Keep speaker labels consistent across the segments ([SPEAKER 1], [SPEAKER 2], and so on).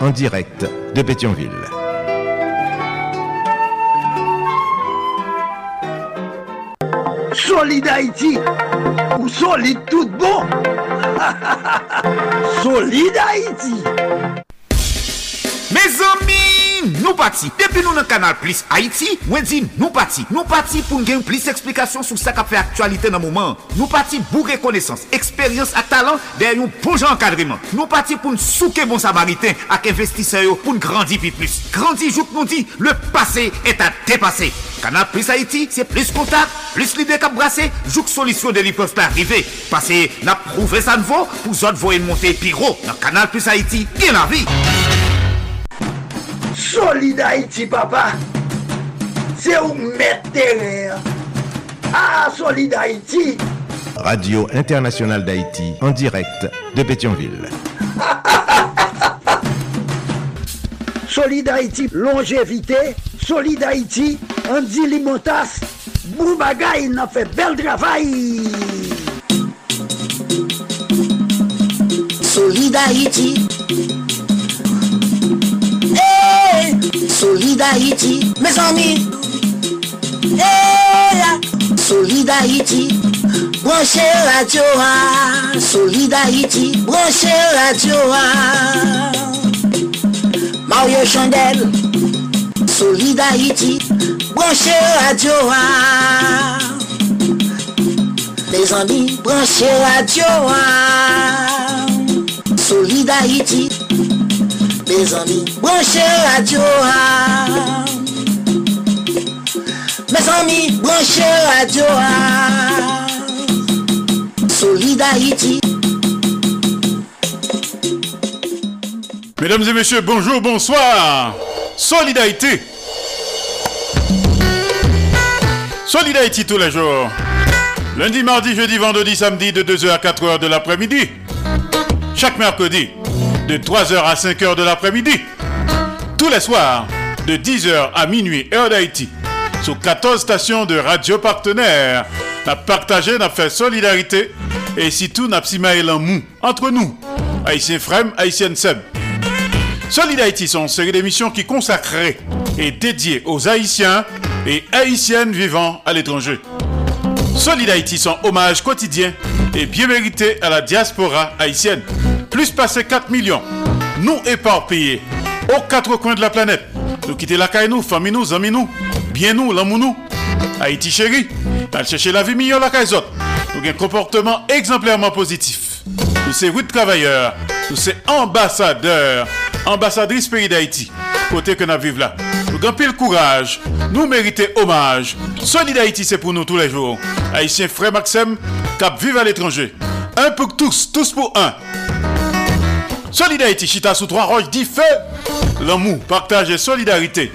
[SPEAKER 1] en direct de Pétionville.
[SPEAKER 2] Solid Haïti ou solide tout bon Solid Haïti
[SPEAKER 3] Mes amis, nou pati. Depi nou nan kanal Plis Haiti, mwen di nou pati. Nou pati pou n gen plis eksplikasyon sou sa ka fe aktualite nan mouman. Nou pati bou rekonesans, eksperyans ak talan den yon bon jan kadriman. Nou pati pou n souke bon samariten ak investiseyo pou n grandi pi plus. Grandi jouk nou di, le pase et a depase. Kanal Plis Haiti, se plis kontak, plis lide kap brase, jouk solisyon de li pos pa rive. Pase na prouve sa nvo pou zot voyen monte pi ro. Nan kanal Plis Haiti, gen la vi.
[SPEAKER 2] Solid Haïti papa. C'est où mettre Ah Solid Haïti
[SPEAKER 1] Radio Internationale d'Haïti en direct de Pétionville.
[SPEAKER 2] Solid Haïti, longévité Solid Haïti, Andy Limotas Boubagaï, il a fait bel travail.
[SPEAKER 4] Solid Haïti Hey, Solid Haïti, mes amis. Hey, Solid Haïti, branchez radio. ah. Solid Haïti, branchez radio. ah. Mario Chandel, Solid Haïti, branchez radio. ah. Mes amis, branchez radio. ah. Solid Haïti. Mes amis, branchez radio. Mes amis, branchez radio. Solid Haïti.
[SPEAKER 5] Mesdames et messieurs, bonjour, bonsoir. Solidarité. Solidarité tous les jours. Lundi, mardi, jeudi, vendredi, samedi de 2h à 4h de l'après-midi. Chaque mercredi de 3h à 5h de l'après-midi. Tous les soirs de 10h à minuit, heure d'Haïti. Sur 14 stations de radio partenaires. N'a partagé, n'a fait solidarité. Et surtout, n'a psimaé mou entre nous. Haïtien Frem, Haïtien Seb. Solid Haïti sont une série d'émissions qui consacrées et dédiées aux Haïtiens et Haïtiennes vivant à l'étranger. Solid Haïti sont hommage quotidien et bien mérité à la diaspora haïtienne. Plus passé 4 millions, nous éparpillés aux quatre coins de la planète. Nous quitter la caille nous, famille nous, amis nous, bien nous, l'amour nous. Haïti chéri, allons chercher la vie meilleure la caille autres. Nous un comportement exemplairement positif. Nous sommes huit travailleurs, nous sommes ambassadeurs, ambassadrices pays d'Haïti. Côté que nous vivons là. Nous avons pile courage, nous méritons hommage. Solid Haïti, c'est pour nous tous les jours. Haïtien frère Maxime, cap vive à l'étranger. Un pour tous, tous pour un. Solid Haïti, chita sous trois roches, dit feu. L'amour, partage et solidarité.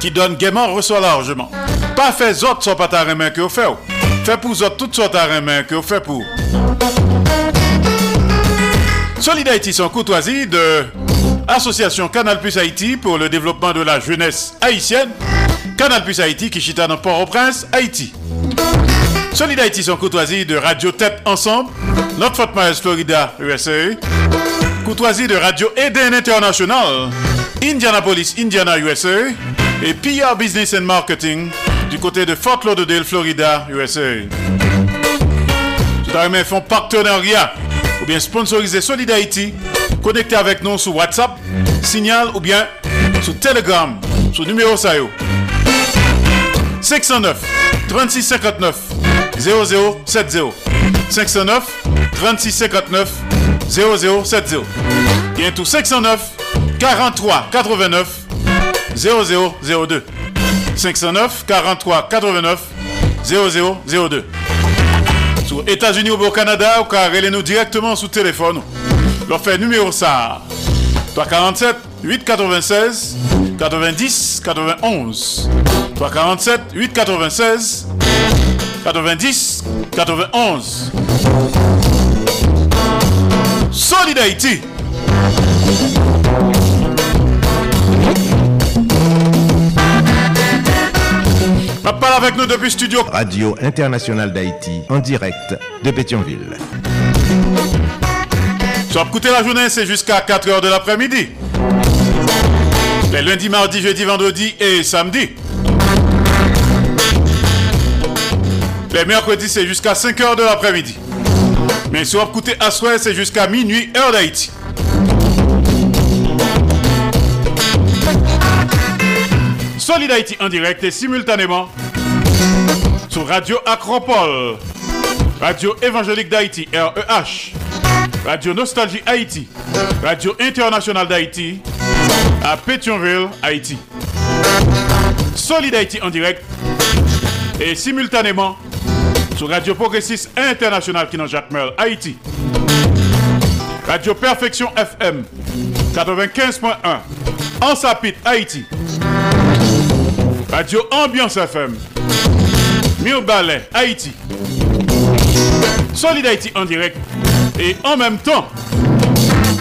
[SPEAKER 5] Qui donne gaiement, reçoit largement. Pas fait autres sans pas ta main que vous faites. Fait pour autres toutes sortes de main que vous faites pour. Solidarité sans courtoisie de Association Canal Plus Haïti pour le développement de la jeunesse haïtienne. Canal Plus Haïti qui chita dans Port-au-Prince, Haïti. Solidarité sans courtoisie de Radio Tête Ensemble, Notre Fort Myers, Florida, USA. Courtoisie de Radio Eden International, Indianapolis, Indiana, USA. Et PR Business and Marketing du côté de Fort Lauderdale, Florida, USA. Tout à font partenariat ou bien sponsoriser Solid Haïti. Connectez avec nous sur WhatsApp, Signal ou bien sur Telegram, sur numéro SAYO. 509 36 59 0070 509 36 59 0070 et tout 509 43 89 0002 509 43 89 0002 Sur États-Unis ou au Canada, ou car nous directement sous téléphone. Leur fait numéro ça 347 896 90 91. 347 896 90 91. Solid Haïti. Parle avec nous depuis studio.
[SPEAKER 1] Radio Internationale d'Haïti, en direct de Pétionville.
[SPEAKER 5] Soit écouter la journée, c'est jusqu'à 4h de l'après-midi. Les lundis, mardi, jeudi, vendredi et samedi. Les mercredis, c'est jusqu'à 5h de l'après-midi. Mais si vous écoutez à soir, c'est jusqu'à minuit, heure d'Haïti. Solid Haïti en direct et simultanément sur Radio Acropole, Radio Évangélique d'Haïti, REH, Radio Nostalgie Haïti, Radio Internationale d'Haïti, à Pétionville, Haïti. Solid Haïti en direct et simultanément sur Radio Progressiste International qui Jacques Merle, Haïti. Radio Perfection FM 95.1 en Sapit, Haïti. Radio Ambiance FM Mille Ballet, Haïti. Solid Haïti en direct et en même temps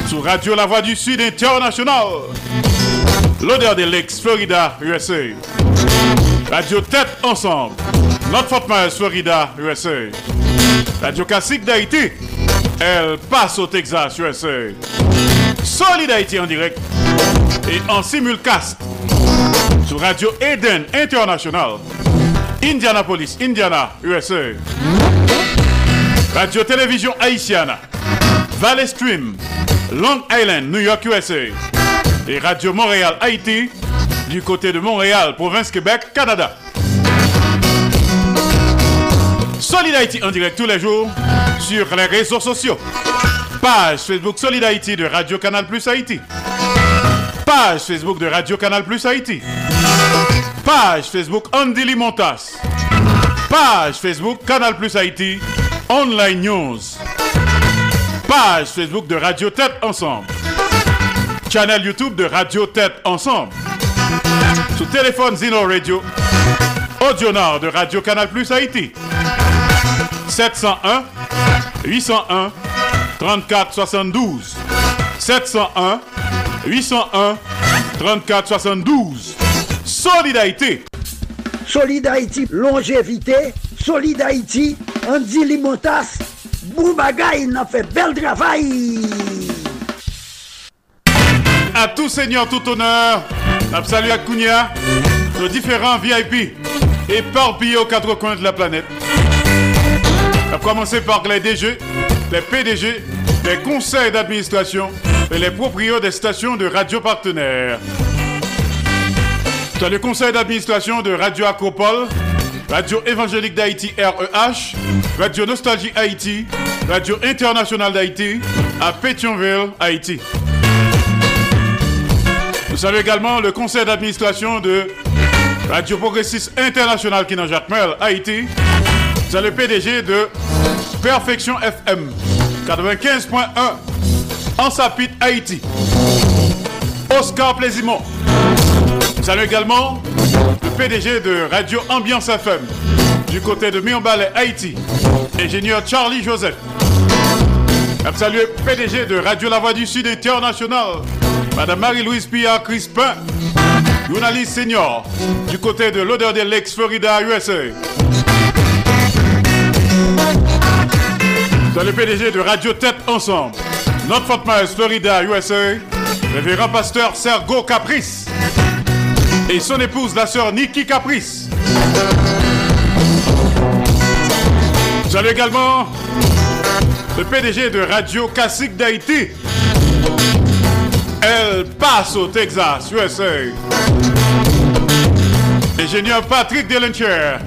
[SPEAKER 5] sur Radio La Voix du Sud International. L'odeur de l'ex Florida, USA. Radio Tête Ensemble. Notre Fort Myers, Florida, USA. Radio Classique d'Haïti. Elle passe au Texas, USA. Solid Haïti en direct et en simulcast sur Radio Eden International. Indianapolis, Indiana, USA. Radio Télévision Haïtiana. Valley Stream, Long Island, New York, USA. Et Radio Montréal, Haïti, du côté de Montréal, province Québec, Canada. Solid Haïti en direct tous les jours sur les réseaux sociaux. Page Facebook Solid Haïti de Radio Canal Plus Haïti. Page Facebook de Radio Canal Plus Haïti. Page Facebook Andy Limontas. Page Facebook Canal Plus Haïti. Online News. Page Facebook de Radio Tête Ensemble. Channel YouTube de Radio Tête Ensemble. Sous téléphone Zino Radio. Audio Nord de Radio Canal Plus Haïti. 701 801 34 72. 701 801 34 72. Solid Haïti.
[SPEAKER 2] Solid Haïti, longévité. Solid Haïti, Andy Limotas. Boubagaï, il a fait bel travail.
[SPEAKER 5] À tout seigneur, tout honneur. Salut à Kounia, nos différents VIP éparpillés aux quatre coins de la planète. À commencer par les DG, les PDG, les conseils d'administration et les propriétaires des stations de radio partenaires. Dans le conseil d'administration de Radio Acropole, Radio Évangélique d'Haïti REH, Radio Nostalgie Haïti, Radio Internationale d'Haïti à Pétionville, Haïti. Nous saluons également le conseil d'administration de Radio Progressiste International Jacques Merle, Haïti. C'est le PDG de Perfection FM 95.1 en Sapit, Haïti. Oscar Plaisimont. Salut également le PDG de Radio Ambiance FM du côté de Mionbalais, Haïti. Ingénieur Charlie Joseph. Salut PDG de Radio La Voix du Sud International. Madame Marie-Louise Pillard Crispin. Journaliste senior du côté de l'odeur de l'ex Florida, USA. Dans le PDG de Radio Tête Ensemble, Notre Fort Myers, Florida, USA, révérend pasteur Sergo Caprice et son épouse, la sœur Nikki Caprice. Salut également le PDG de Radio Classique d'Haïti. Elle passe au Texas, USA. Ingénieur Patrick Delencher,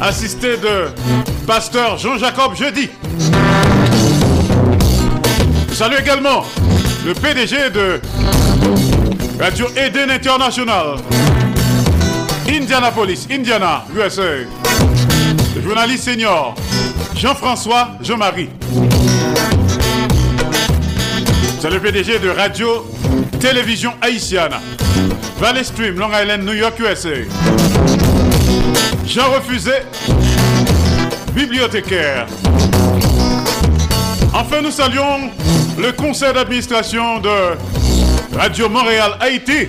[SPEAKER 5] assisté de pasteur Jean-Jacob Jeudi. Salut également le PDG de Radio Eden International, Indianapolis, Indiana, USA. Le journaliste senior Jean-François Jean-Marie. C'est le PDG de Radio Télévision haïtienne. Valley Stream, Long Island, New York, USA. Jean Refusé, bibliothécaire. Enfin, nous saluons le conseil d'administration de Radio Montréal Haïti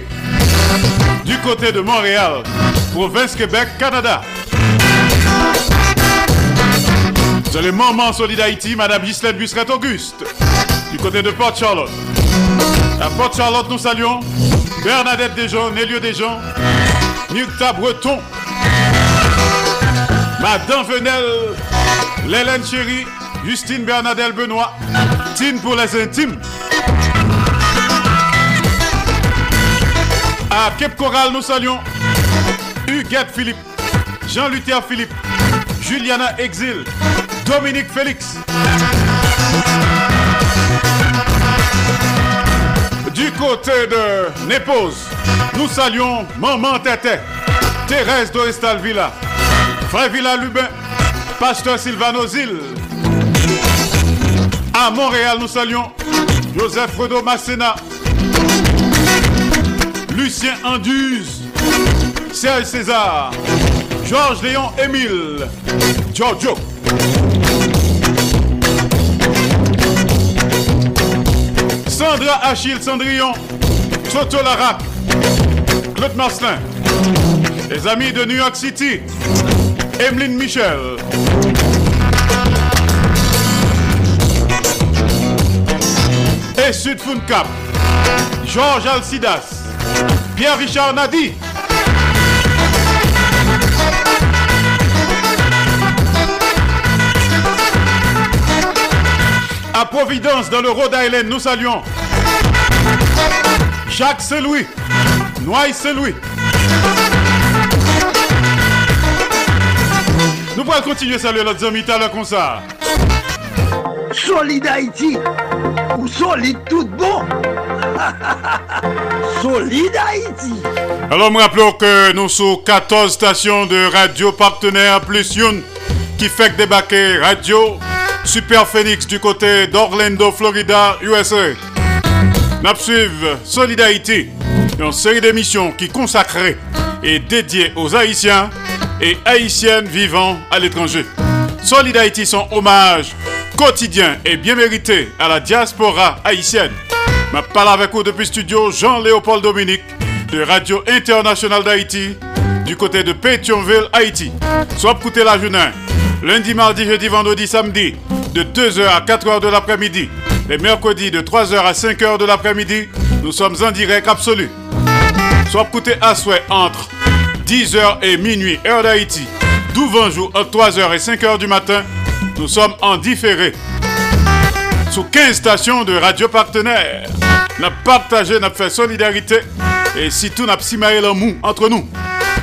[SPEAKER 5] du côté de Montréal, province Québec, Canada. Vous allez Maman Solid Haïti, Madame Ghislaine Busseret Auguste, du côté de Port Charlotte. À Port Charlotte, nous saluons Bernadette Desjons, Nélio Desjons, Nukta Breton, Madame Venel, Lélène Chéri, Justine Bernadette Benoît, Tine pour les intimes. À Cape Coral, nous saluons Huguette Philippe, Jean-Luther Philippe, Juliana Exil, Dominique Félix. Du côté de Népose, nous saluons Maman Tété, Thérèse Doristal Villa, Frère Villa Lubin, Pasteur Sylvano Zil. À Montréal, nous saluons Joseph Fredo Massena, Lucien Anduze, Serge César, Georges Léon Émile, Giorgio. Sandra Achille Cendrillon, Toto Larac, Claude Marcelin, les amis de New York City, Emeline Michel. Et Sud Cap, Georges Alcidas, Pierre-Richard Nadi. À Providence, dans le Rhode Island, nous saluons Jacques Saint-Louis, Noailles Saint-Louis. Nous pourrons continuer à saluer notre ami comme ça.
[SPEAKER 2] Solid Haïti ou solide tout bon Solid Haïti
[SPEAKER 5] Alors, me rappelons que nous sommes 14 stations de radio partenaires plus une qui fait que débarquer radio Super Phoenix du côté d'Orlando, Florida, USA. Suivons Solid Haïti, une série d'émissions qui consacrée et dédiée aux Haïtiens et Haïtiennes vivant à l'étranger. Solid Haïti, son hommage quotidien et bien mérité à la diaspora haïtienne. Je parle avec vous depuis studio Jean-Léopold Dominique de Radio Internationale d'Haïti du côté de Pétionville, Haïti. Soit écouter la journée, lundi, mardi, jeudi, vendredi, samedi, de 2h à 4h de l'après-midi. Les mercredis de 3h à 5h de l'après-midi, nous sommes en direct absolu. Soit écouter à souhait entre 10h et minuit, heure d'Haïti. 12 jours entre 3h et 5h du matin, nous sommes en différé. Sous 15 stations de radio partenaires, nous avons partagé, nous fait solidarité et si tout n'a pas le mou entre nous.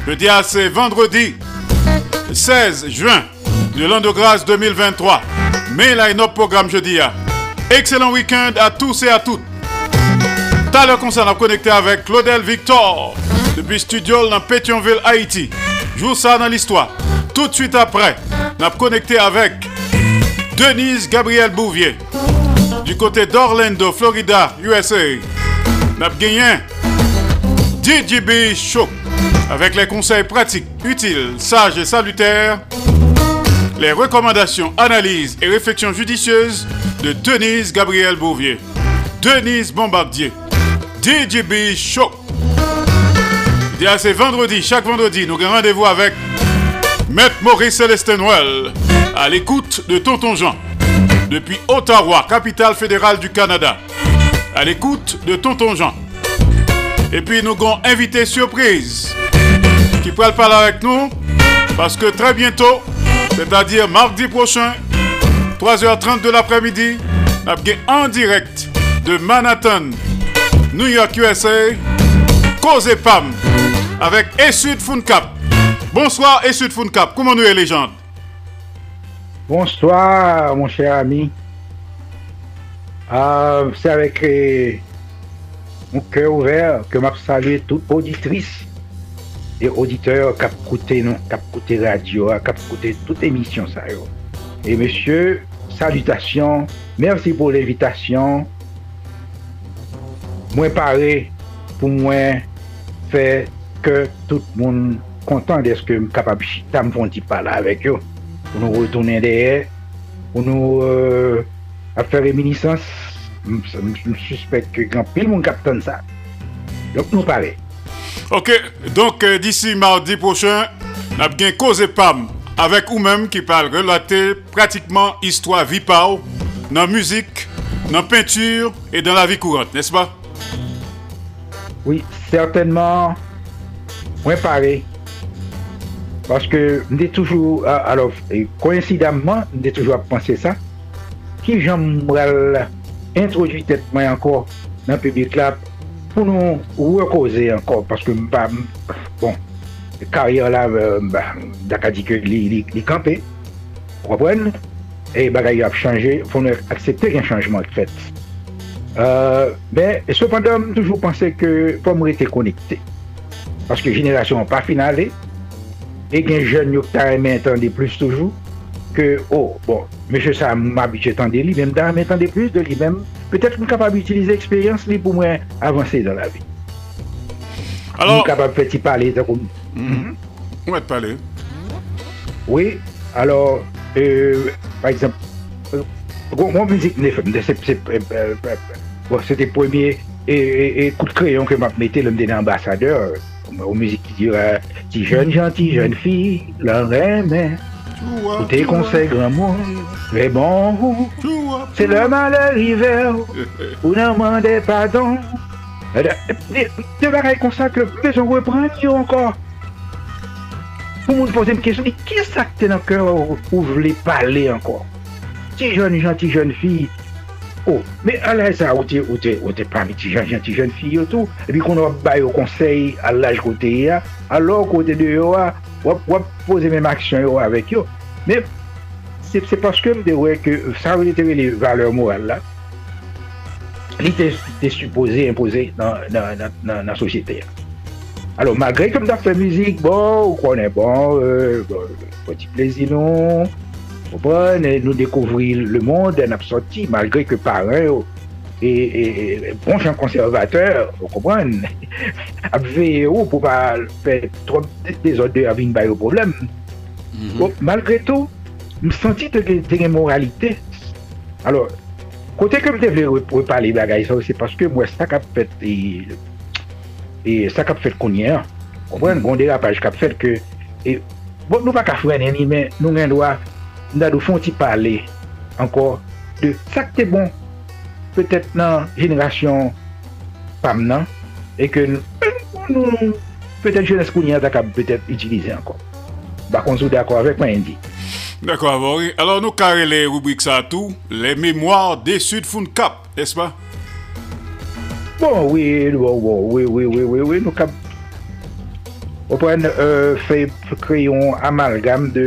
[SPEAKER 5] Je dis à c'est vendredi 16 juin de l'an de grâce 2023. Mais là, notre programme jeudi. Excellent week-end à tous et à toutes. Tout à l'heure, on s'en a connecté avec Claudel Victor depuis Studio dans Pétionville, Haïti. Joue ça dans l'histoire. Tout de suite après, on a connecté avec Denise Gabriel Bouvier du côté d'Orlando, Florida, USA. A gagné DJB Show avec les conseils pratiques, utiles, sages et salutaires les recommandations, analyses et réflexions judicieuses de Denise Gabriel Bouvier, Denise Bombardier, DJB Show. C'est vendredi, chaque vendredi, nous avons rendez-vous avec Maître Maurice Célestin à l'écoute de Tonton Jean, depuis Ottawa, capitale fédérale du Canada, à l'écoute de Tonton Jean. Et puis nous avons invité surprise qui pourrait parler avec nous parce que très bientôt, c'est-à-dire mardi prochain, 3h30 de l'après-midi, en direct de Manhattan, New York, USA, Cause Pam, avec Essud Funcap. Bonsoir Essud Funcap, comment nous est légende
[SPEAKER 6] Bonsoir, mon cher ami. Euh, C'est avec euh, mon cœur ouvert que m'a salué toute auditrice et auditeur cap côté non cap côté radio cap côté toute émission ça yo. Et monsieur, salutations, merci pour l'invitation. Moi paré pour moi faire que tout le monde content de ce que capable chita me font pas là avec eux. pour nous retourner en derrière, pour nous euh, à faire réminiscence. Je suspecte que grand pile mon capitaine ça. Donc nous parler.
[SPEAKER 5] Ok, donc euh, d'ici mardi prochain, nous avons bien cause PAM avec vous-même qui parle relater pratiquement histoire vie dans la musique, dans la peinture et dans la vie courante, n'est-ce pas?
[SPEAKER 6] Oui, certainement. Moi, pareil. Paske mde toujou, ah, alof, koinsidamman, mde toujou ap panse sa, ki jan mwal introduit etman ankor nan publik la pou nou rekoze ankor, paske mba, bon, karyer la, mba, daka di ke li, li, li kampe, repren, e bagay ap chanje, pou nou aksepte gen chanjman k fèt. Euh, ben, sepandan, toujou panse ke pou mwete konekte, paske jenelasyon pa finalè, et qu'un jeune qui entendre plus toujours, que, oh, bon, monsieur ça m'habitue à lui, même m'entendre plus de lui-même, peut-être qu'on est capable d'utiliser l'expérience pour moi avancer dans la vie.
[SPEAKER 5] Alors,
[SPEAKER 6] capable de faire parler.
[SPEAKER 5] On va te parler?
[SPEAKER 6] Oui, alors, euh, par exemple, euh, mon musique, c'était le premier et, coup de crayon que m'a mis le dernier ambassadeur. Aux musique qui dit Si jeune, gentil, jeune fille, leur aimait. Tes conseils, grand mot, mais bon, c'est le malheur hiver, vous ne demandez pardon. De pareil comme ça que besoin reprendre encore. Pour me poser une question, qui est-ce que dans le cœur où vous voulez parler encore? Ti jeune, gentil jeune fille. Oh, me alè sa, ou te, te, te pami ti jan jan ti jen fi yo tou, epi kon wap bay yo konsey al laj kote ya, alò kote de yo a, wap wap pose men aksyon yo avèk yo. Me, se paske m de wè ke sa wè te wè le valeur moral la, li te, te suppose impose nan, nan, nan, nan sosyete ya. Alò, magre kom da fè mizik, bon, ou konen bon, poti euh, plezi non, nou dekouvri le monde an ap soti, malgre ke parè ou, e bon chan konservateur, ou kompran, ap veye ou pou pa fè trop de zode avin bayo problem. Mhm. Malgre tou, m senti te gen moralite. Alors, kote ke m te vle repale bagay sa ou, se paske mwen sa kap fèt e sa kap fèt konyen, kompran, gondera paj kap fèt ke, bon nou pa ka fwen eni, men nou gen doa nda do fon ti pale ankor de sakte bon petet nan jenerasyon pam nan e ke nou eh, petet jenes kounyen tak ap petet itilize ankor. Bakon sou d'akor avèk mwen indi.
[SPEAKER 5] D'akor avori. Alors nou kare le rubrik sa tou, le mémoire de Sudfoun Kap, espa? Bon,
[SPEAKER 6] bon, bon, oui, oui, oui, oui, nou kap ou pren euh, fè kreyon amalgam de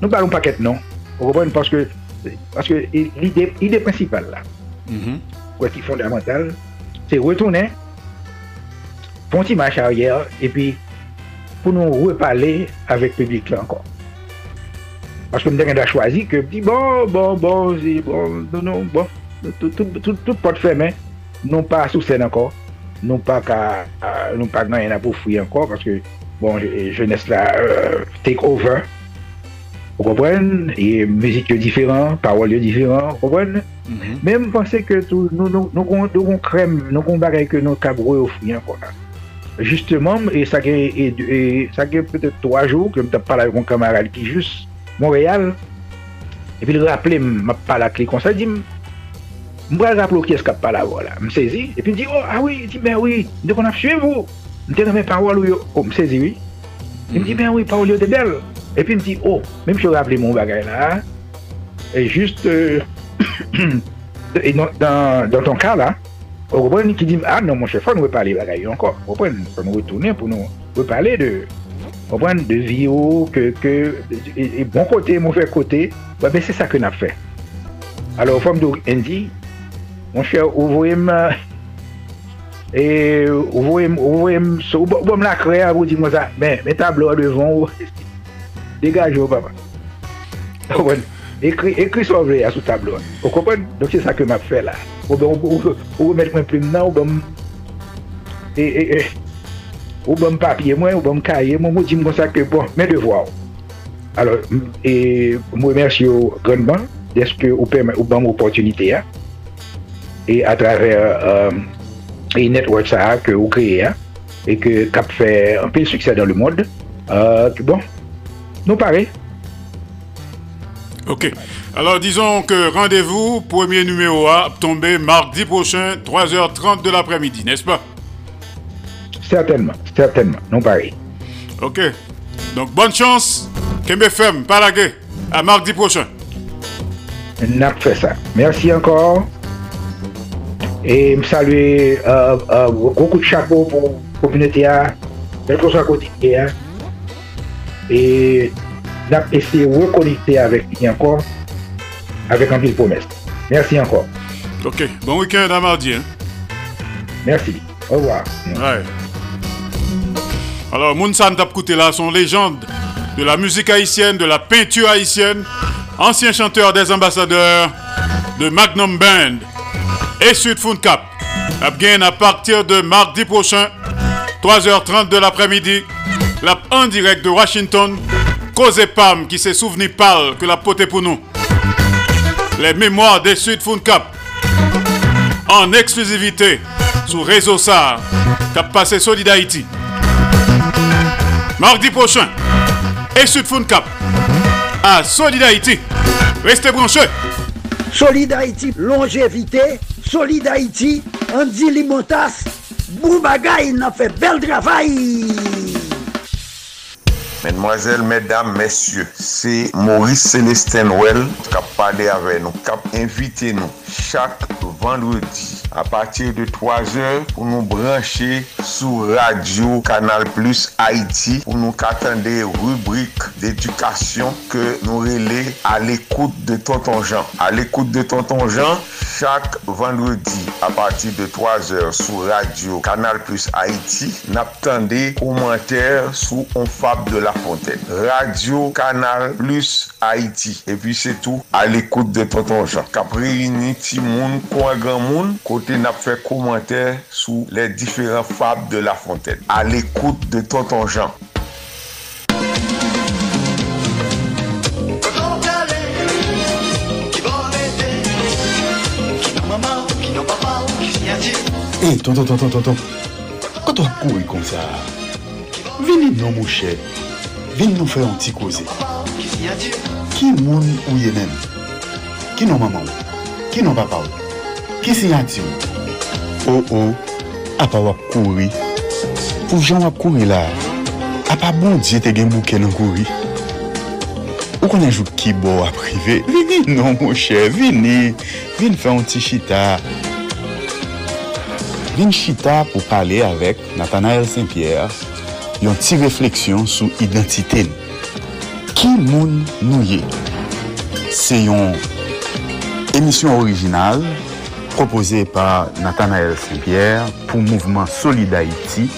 [SPEAKER 6] Nous parlons pas quête, non. Parce que parce que l'idée principale là, mm quoi qui est fondamentale, c'est retourner, pour un petit marche arrière, et puis pour nous reparler avec le public là encore. Parce que nous avons choisi que, bon, bon, bon, bon, non, non, bon, tout, tout, tout, tout porte fermée non pas sous scène encore, non pas qu'à, non pas à pour fouiller encore, parce que, bon, jeunesse là, euh, take over, Ou kompren? E mizik yo diferan, parol yo diferan, ou kompren? Men mpense ke nou kon krem, nou kon bagay ke nou kabro yo fwiyan kon an. Justeman, e sa gen pwete 3 jou, ke mta pala yon kamarade ki jous, Montreal, epi l raple m ap pala kli konsa, di m, mbra raplo ki eskap pala wala, m sezi, epi m di, oh, ah oui, di, ben oui, de kon ap suevo, m te nan men parol yo, oh, m sezi, oui, E mdi, ben oui, Paolo de bel. E pi mdi, oh, men mse rappele moun bagay la, e juste, euh, e dan ton ka la, ou repren ki di, ah non, mon chef, nou repale bagay yo ankon. Repren, pou nou retounen pou nou repale de, repren de vi ou, ke, ke, e bon kote, mouvè kote, wè ben se sa ke nap fè. Alors, fòm do, endi, mon chef, ou vwèm, E ou wèm sou, ou bom la kre a wou di mwen sa, men, men tablo a devon ou, degaj ou papa. Ah ou wèm, ekri sou vre a sou tablo a. Ou kompon, dok se sa ke m ap fè la. Ou wèm mwen plim nan, ou bom, e, e, e, ou bom papye mwen, ou bom kaye mwen, wou di mwen sa ke bon, men devwa ou. Alors, e, mwen mersi ou grandman, deske ou pèm ou bom opotunite ya. E a traver, e, euh, e network sa ke ou kreye ya, e ke kap fè an pe suksè dan le mod, euh, bon, nou pare,
[SPEAKER 5] Ok. Alors disons que rendez-vous, premier numéro A, tombé mardi prochain, 3h30 de l'après-midi, n'est-ce pas?
[SPEAKER 6] Certainement, certainement, non pareil.
[SPEAKER 5] Ok. Donc bonne chance, Kembe Fem, Palagé, à mardi prochain.
[SPEAKER 6] N'a fait ça. Merci encore. Et me saluer euh, euh, beaucoup de chapeau pour la communauté. Belle chose à côté. Et n'a essayé de reconnecter avec lui encore, avec un de promesse. Merci encore.
[SPEAKER 5] Ok. Bon week-end à mardi. Hein?
[SPEAKER 6] Merci. Au revoir.
[SPEAKER 5] Ouais. Alors, Mounsan Tapkouté là, son légende de la musique haïtienne, de la peinture haïtienne, ancien chanteur des ambassadeurs de Magnum Band et Sud Cap. Abgain à partir de mardi prochain, 3h30 de l'après-midi, la en direct de Washington, Cause Pam qui s'est souvenu parle que la pote pour nous. Les mémoires des Sud Cap en exclusivité sur Réseau SAR, qui passé Solid Haïti. Mardi prochain, et Sud Cap à Solid Haïti. Restez branchés.
[SPEAKER 2] Solid Haïti, longévité. Solid Haïti, Andy Limotas, Boubagaï, n'a fait bel travail.
[SPEAKER 7] Mesdemoiselles, mesdames, messieurs, c'est Maurice Célestin Well qui a parlé avec nous, qui a invité nous chaque vendredi à partir de 3 heures pour nous brancher sur Radio Canal Plus Haïti pour nous attendre des rubriques d'éducation que nous relais à l'écoute de Tonton Jean. À l'écoute de Tonton Jean, chaque vendredi à partir de 3 heures sur Radio Canal Plus Haïti, n'attendez commentaires sous on fable de la fontaine. Radio Canal Plus Haïti. Et puis c'est tout à l'écoute de Tonton Jean. Capri Unity Moun, Kwa Grand Moun, côté n'a fait commentaire sous les différents fables de La Fontaine. À l'écoute de Tonton Jean.
[SPEAKER 8] Hé, tonton, tonton, tonton. Quand on court comme ça, venez non, mon cher. Venez nous faire un petit cause. Qui moun ou yé même Qui non maman Qui non papa Ki sinyati ou? Ou ou, apa wap kouri. Pou jan wap kouri la, apa bon diye te gen bouke nan kouri. Ou konen jou ki bo wap rive, vini non mou chè, vini. Vini fè an ti chita. Vini chita pou pale avèk Nathanael Saint-Pierre yon ti refleksyon sou identite nou. Ki moun nou ye? Se yon emisyon orijinal proposé par Nathanael Saint-Pierre pour Mouvement Solid Haïti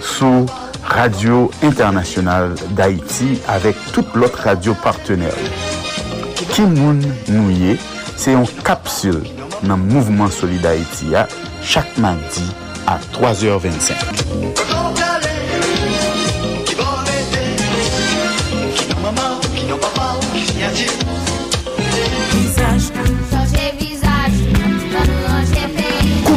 [SPEAKER 8] sous Radio Internationale d'Haïti avec toute l'autre radio partenaire. Kimoun Nouye, c'est une capsule dans le Mouvement Solid Haïti chaque mardi à 3h25.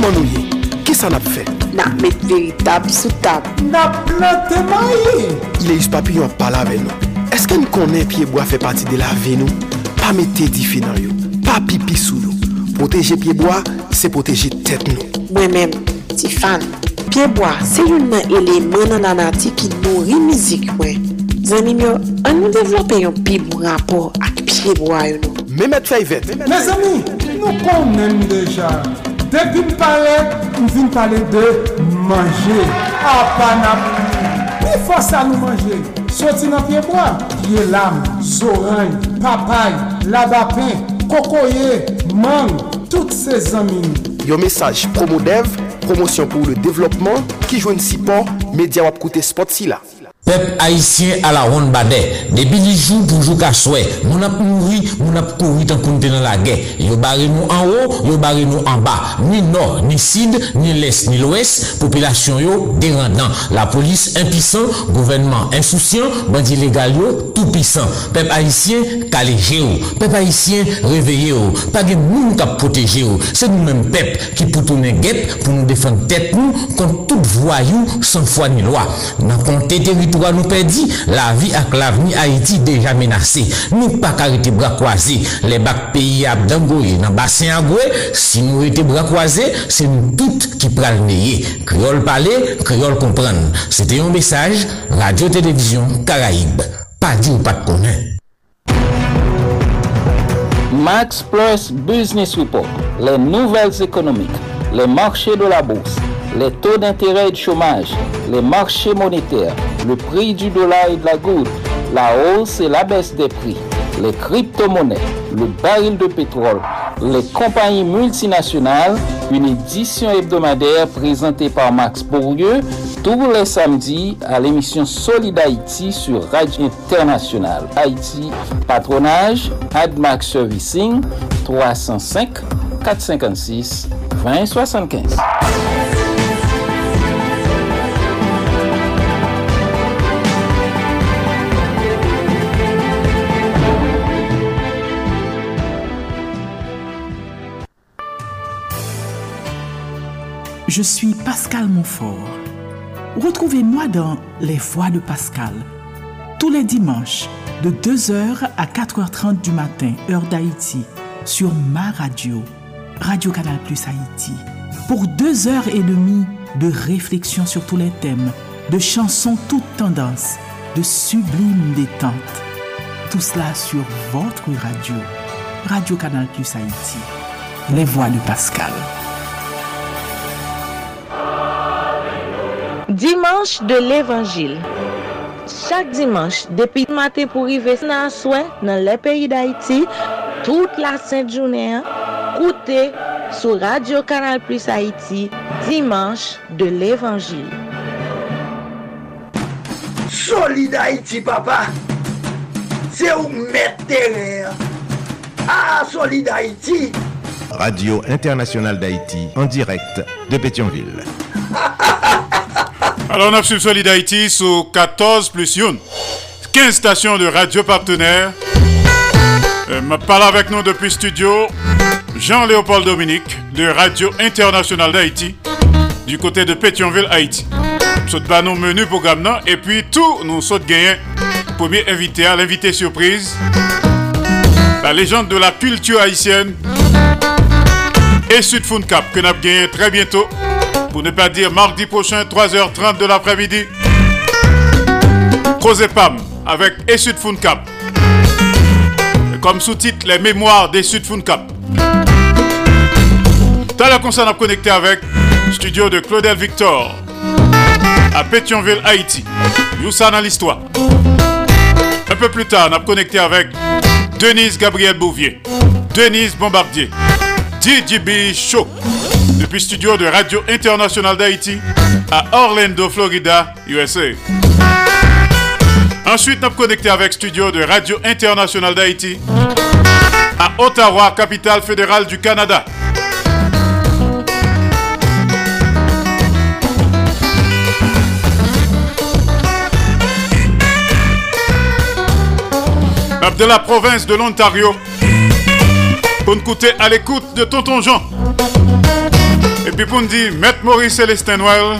[SPEAKER 9] Koman nou ye? Ki sa nap fe?
[SPEAKER 10] Nap met veritab sou tab.
[SPEAKER 9] Nap plante mayi. Leis papillon pala ve nou. Eske nou konen piyeboa fe pati de la ve nou? Pa mette di fi nan yo. Pa pipi sou nou. Proteje piyeboa, se proteje tet nou.
[SPEAKER 10] Mwen men, ti fan. Piyeboa, se yon nan eleman nan anati ki nou rimizik mwen. Zanim yo, an nou devlope yon pi bon rapor ak piyeboa yo nou.
[SPEAKER 9] Mehmet Fayvet.
[SPEAKER 11] Mes ami, nou konen deja. Depi m pale, m vin pale de manje Apanap Pi fosa nou manje Soti nan piyeboa Piye lam, zoran, papay, labapen, kokoye, mang Tout se zamin
[SPEAKER 9] Yon mesaj promo dev Promosyon pou le devlopman Ki jwen si pon Media wap koute spot si la
[SPEAKER 12] Peuple haïtien à la ronde badet. Depuis les jours pour jouer qu'à souhait. Mon a mouru, mon a couru tant qu'on dans la guerre. Yo barré nous en haut, yo barré nous en bas. Ni nord, ni sud, ni l'est, ni l'ouest. Population yo dérendant. La police impuissant, gouvernement insouciant, bandit légal yo tout puissant. Peuple haïtien calégé yo. Peuple haïtien réveillé yo. Pas de monde qui protéger yo. C'est nous-mêmes peuple qui pour tourner guette pour nous défendre tête nous contre tout voyou sans foi ni loi. Compter territoire nous perdit, la vie avec l'avenir Haïti déjà menacée. Nous pas arrêter bras croisés. Les bacs pays à Dangoye, dans le bassin à si nous étions bras croisés, c'est nous toutes qui prenons le Créole parler, créole comprendre. C'était un message, Radio-Télévision Caraïbe. Pas dit ou pas de connaître.
[SPEAKER 13] Max Plus Business Report, les nouvelles économiques, les marchés de la bourse, les taux d'intérêt et de chômage, les marchés monétaires, le prix du dollar et de la goutte, la hausse et la baisse des prix, les crypto-monnaies, le baril de pétrole, les compagnies multinationales, une édition hebdomadaire présentée par Max Bourdieu tous les samedis à l'émission Solid Haïti sur Radio Internationale. Haïti, patronage, AdMax Servicing, 305 456 2075.
[SPEAKER 14] Je suis Pascal Montfort. Retrouvez-moi dans Les Voix de Pascal, tous les dimanches, de 2h à 4h30 du matin, heure d'Haïti, sur ma radio, Radio Canal Plus Haïti, pour deux heures et demie de réflexion sur tous les thèmes, de chansons toutes tendances, de sublimes détentes. Tout cela sur votre radio, Radio Canal Plus Haïti. Les Voix de Pascal.
[SPEAKER 15] Dimanche de l'Evangil Chak dimanche, depi mate pou rive nan aswe nan le peyi da iti Tout la sènt jounè Koute sou Radio Kanal Plus Haiti Dimanche de l'Evangil
[SPEAKER 2] Solid Haïti papa. Se ou mette Ah Solid Haïti.
[SPEAKER 1] Radio Internationale d'Haïti en direct de Pétionville.
[SPEAKER 5] Alors, on a sur Solid Haïti sur 14 plus 1. 15 stations de radio partenaires. Euh, parle avec nous depuis studio Jean-Léopold Dominique de Radio Internationale d'Haïti du côté de Pétionville, Haïti. Nous pas nos menus programme et puis tout nous saute gagner premier invité à l'invité surprise la légende de la culture haïtienne et Sud Cap que nous avons gagné très bientôt pour ne pas dire mardi prochain, 3h30 de l'après-midi. Pam avec Essud Cap. Comme sous-titre, les mémoires des Sud Cap. Dans la concert, on a connecté avec studio de Claudel Victor à Pétionville, Haïti. Youssa dans l'histoire. Un peu plus tard, on a connecté avec Denise Gabriel Bouvier, Denise Bombardier, DJB Show depuis studio de Radio Internationale d'Haïti à Orlando, Florida, USA. Ensuite, nous connecté avec studio de Radio Internationale d'Haïti à Ottawa, capitale fédérale du Canada. de la province de l'Ontario nous écouter à l'écoute de Tonton Jean. Et puis pour nous dire, Maître Maurice Célestin Noël,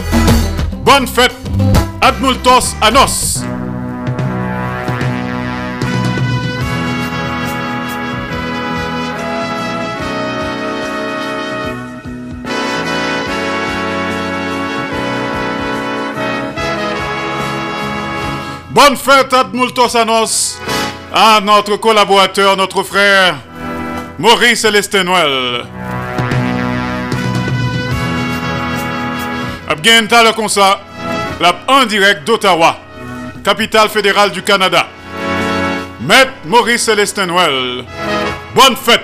[SPEAKER 5] bonne fête, Admultos Anos. Bonne fête, Admultos Anos, à notre collaborateur, notre frère, Maurice Célestin Noël. Abgen le comme ça, la en direct d'Ottawa, capitale fédérale du Canada. Maître Maurice Célestin Noël. Bonne fête.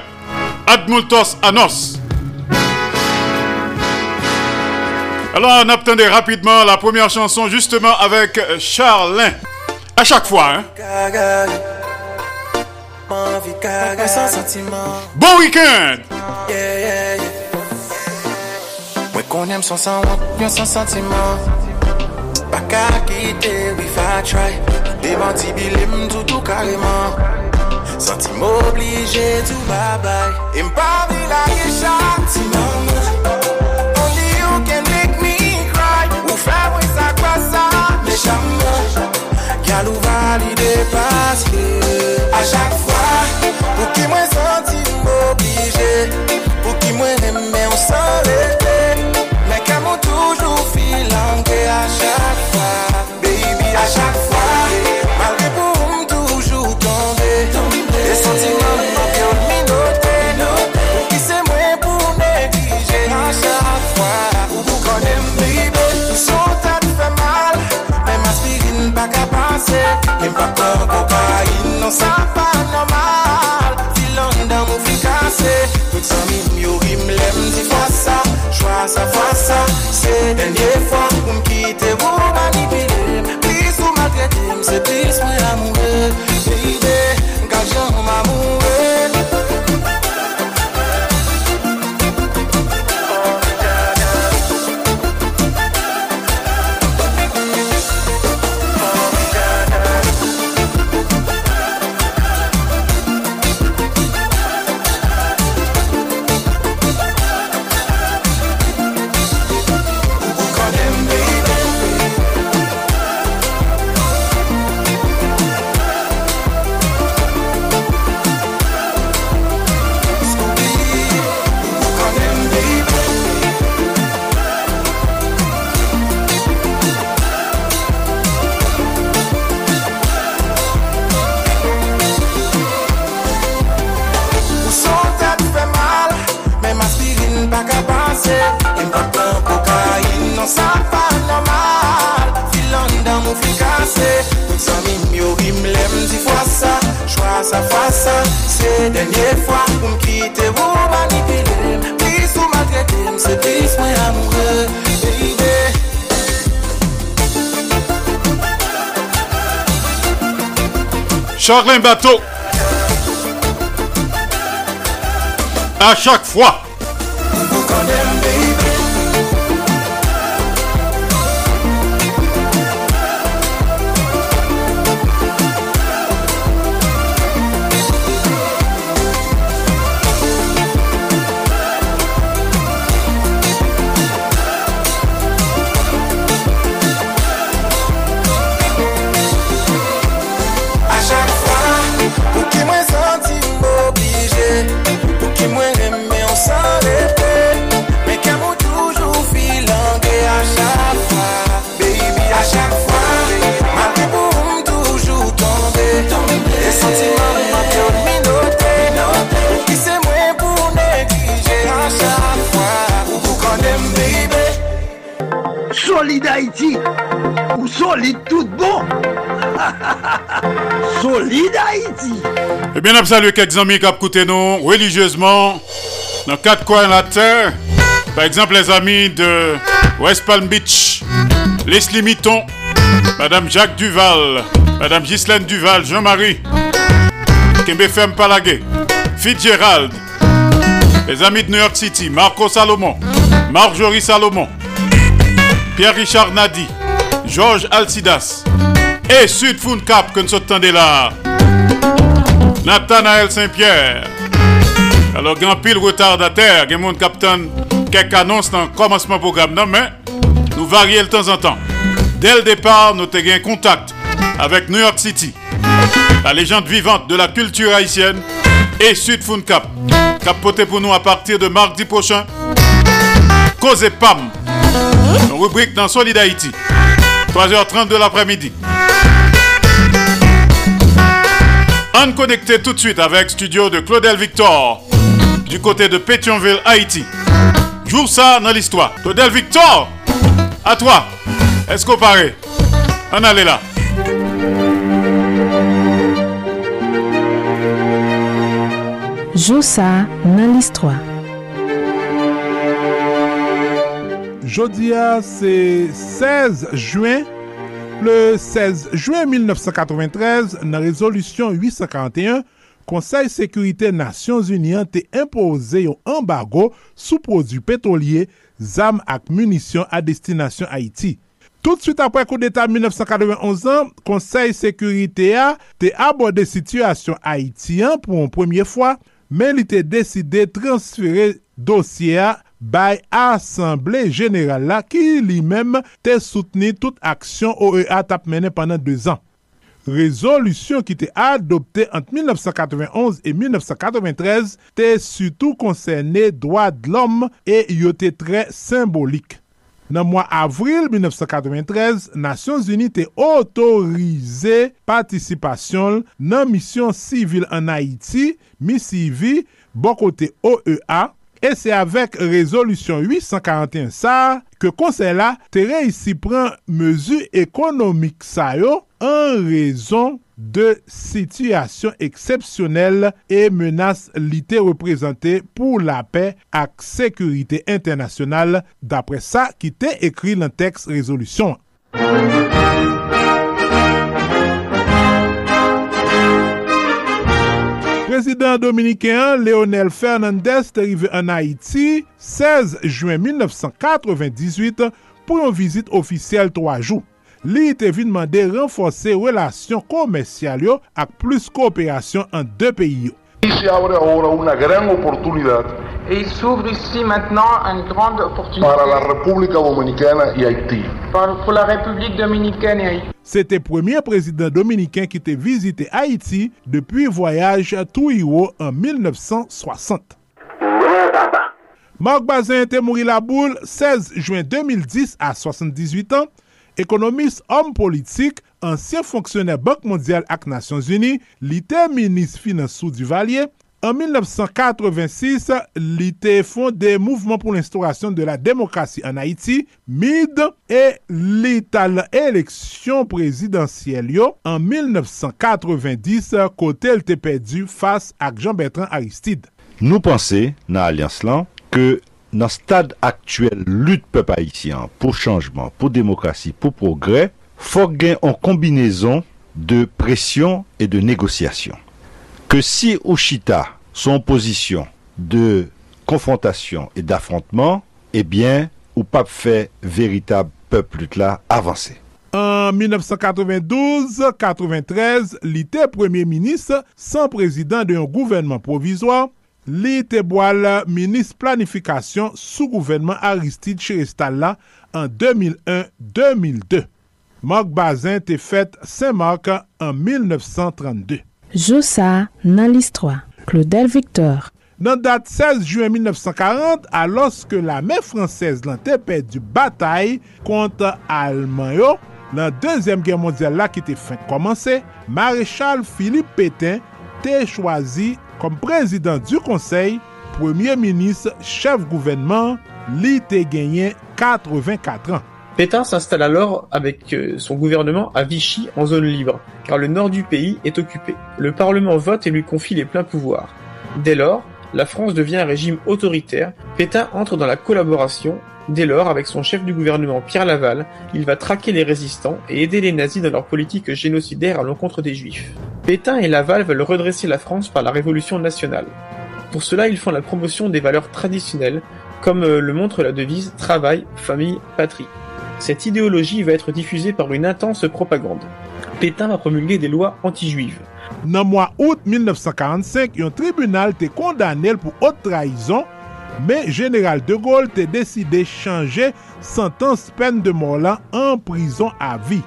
[SPEAKER 5] Admultos Anos. Alors, on attendait rapidement la première chanson justement avec Charlin. À chaque fois, hein. Bon week-end!
[SPEAKER 16] Konem son san wak, yon son sentiman Baka akite, wifa try. Deman ti bilim, toutou kareman Santi m'oblije, tou babay E mpa vila ye chati mama Only you can make me cry. Ou fe wè sa kwa sa, me chama Gyal ou valide paske Mwen pa kon kokain Non sa pa normal. Ti landan mou fi kase Tout sa mi myo rim lem di fwa sa Chwa sa fwa sa Se denye fwa. Mwen kite wou manipile Plis ou maltrete se plis mwen amoure sa fwa sa Se denye fwa pou m kite ou manipile Plis ou maltrete m se plis mwen amoure Baby
[SPEAKER 5] Charlin Bateau. À chaque fois.
[SPEAKER 2] Solide tout bon. solide Haïti.
[SPEAKER 5] Eh bien, on salue quelques amis qui écouté nous religieusement dans quatre coins de la terre. Par exemple, les amis de West Palm Beach, Leslie Mitton, Madame Jacques Duval, Madame Ghislaine Duval, Jean-Marie, Kembe Femme Palagué, Fitzgerald, les amis de New York City, Marco Salomon, Marjorie Salomon, Pierre-Richard Nadi, Georges Alcidas et Sud Cap que nous attendons là. Nathanaël Saint-Pierre. Alors, grand pile retardataire, il y a mon capitaine quelques annonces dans le commencement du programme, non, mais nous varions de temps en temps. Dès le départ, nous avons un contact avec New York City, la légende vivante de la culture haïtienne et Sud Fun Cap, capoté pour nous à partir de mardi prochain. Cause et Pam, une rubrique dans Solid Haïti, 3h30 de l'après-midi. On connecté tout de suite avec studio de Claudel Victor du côté de Pétionville, Haïti. Joue ça dans l'histoire. Claudel Victor, à toi. Est-ce qu'on paraît? On allait là.
[SPEAKER 17] Joue ça dans l'histoire.
[SPEAKER 18] Jodia se 16 juen, le 16 juen 1993, nan rezolusyon 841, Konsey Sekurite Nasyon Zunian te impose yon ambago sou produ petolye, zam ak munisyon a destinasyon Haiti. Tout suite apre kou d'Etat 1991 an, Konsey Sekurite a te abode situasyon Haitien pou an premye fwa, men li te deside transfere dosye a bay Assemble General la ki li mem te souteni tout aksyon OEA tap menen pandan 2 an. Rezolusyon ki te adopte ant 1991 e 1993 te sutou konserne doa d'lom l'om e yote tre simbolik. Nan mwa avril 1993, Nasyons Zuni te otorize patisipasyon nan misyon sivil an Haiti, misivi, bokote OEA, E se avek rezolusyon 841 sa, ke konsey la te reisi pran mezu ekonomik sa yo an rezon de sityasyon eksepsyonel e menas li te reprezante pou la pe ak sekurite internasyonal dapre sa ki te ekri lan teks rezolusyon. Prezident Dominikéen Leonel Fernandez te rive an Haiti 16 juen 1998 pou yon vizit ofisyel 3 jou. Li te vinman de renfose relasyon komensyal yo ak plus kooperasyon an de peyi yo.
[SPEAKER 19] Se abre ahora una gran oportunidad
[SPEAKER 20] Et il s'ouvre ici maintenant une grande opportunité
[SPEAKER 19] para la República Dominicana y Haití.
[SPEAKER 20] pour, la République dominicaine et Haïti.
[SPEAKER 18] C'était premier président dominicain qui te visité Haïti depuis voyage à Touiro en 1960. Marc Bazin était mouru la boule 16 juin 2010 à 78 ans. ekonomist, om politik, ansyen fonksyonè Bank Mondial ak Nasyon Zuni, li te minis finansou du valye, an 1986, li te fonde Mouvement pou l'instaurasyon de la demokrasi an Haiti, MID, e li talan eleksyon prezidansyel yo an 1990, kote l te pedu fas ak Jean-Bertrand Aristide.
[SPEAKER 21] Nou panse nan alians lan ke nan stade aktuel lut pep haïtien pou chanjman, pou demokrasi, pou progrè, fok gen an kombinezon de presyon et de negosyasyon. Que si ou chita son position de confrontation et d'affrontement, eh bien, ou pas fait véritable peuple là avancer.
[SPEAKER 18] En 1992-93, li te premier ministre sans président d'un gouvernement provisoire, li te boal Minis Planifikasyon sou gouvenman Aristide Chiristalla an 2001-2002. Mark Bazin te fet Saint-Marc an 1932.
[SPEAKER 17] Joussa nan listroa. Claudel Victor.
[SPEAKER 18] Nan dat 16 juen 1940, aloske la men fransez lan te pe du batay kont alman yo, nan Dezyem Gen Mondial la ki te fin komanse, Marechal Philippe Pétain te chwazi kom prezident du conseil, premier ministre, chef gouvernement, li te genyen 84 ans.
[SPEAKER 22] Pétain s'installe alors avec euh, son gouvernement à Vichy en zone libre, car le nord du pays est occupé. Le Parlement vote et lui confie les pleins pouvoirs. Dès lors, la France devient un régime autoritaire. Pétain entre dans la collaboration. Dès lors, avec son chef du gouvernement Pierre Laval, il va traquer les résistants et aider les nazis dans leur politique génocidaire à l'encontre des juifs. Pétain et Laval veulent redresser la France par la révolution nationale. Pour cela, ils font la promotion des valeurs traditionnelles, comme euh, le montre la devise Travail, famille, patrie. Cette idéologie va être diffusée par une intense propagande. Pétain va promulguer des lois anti-juives.
[SPEAKER 18] Out 1945, yon tribunal te kondanel pou haute trahison, men General de Gaulle te deside chanje sentans pen de Morlan en prison a vi.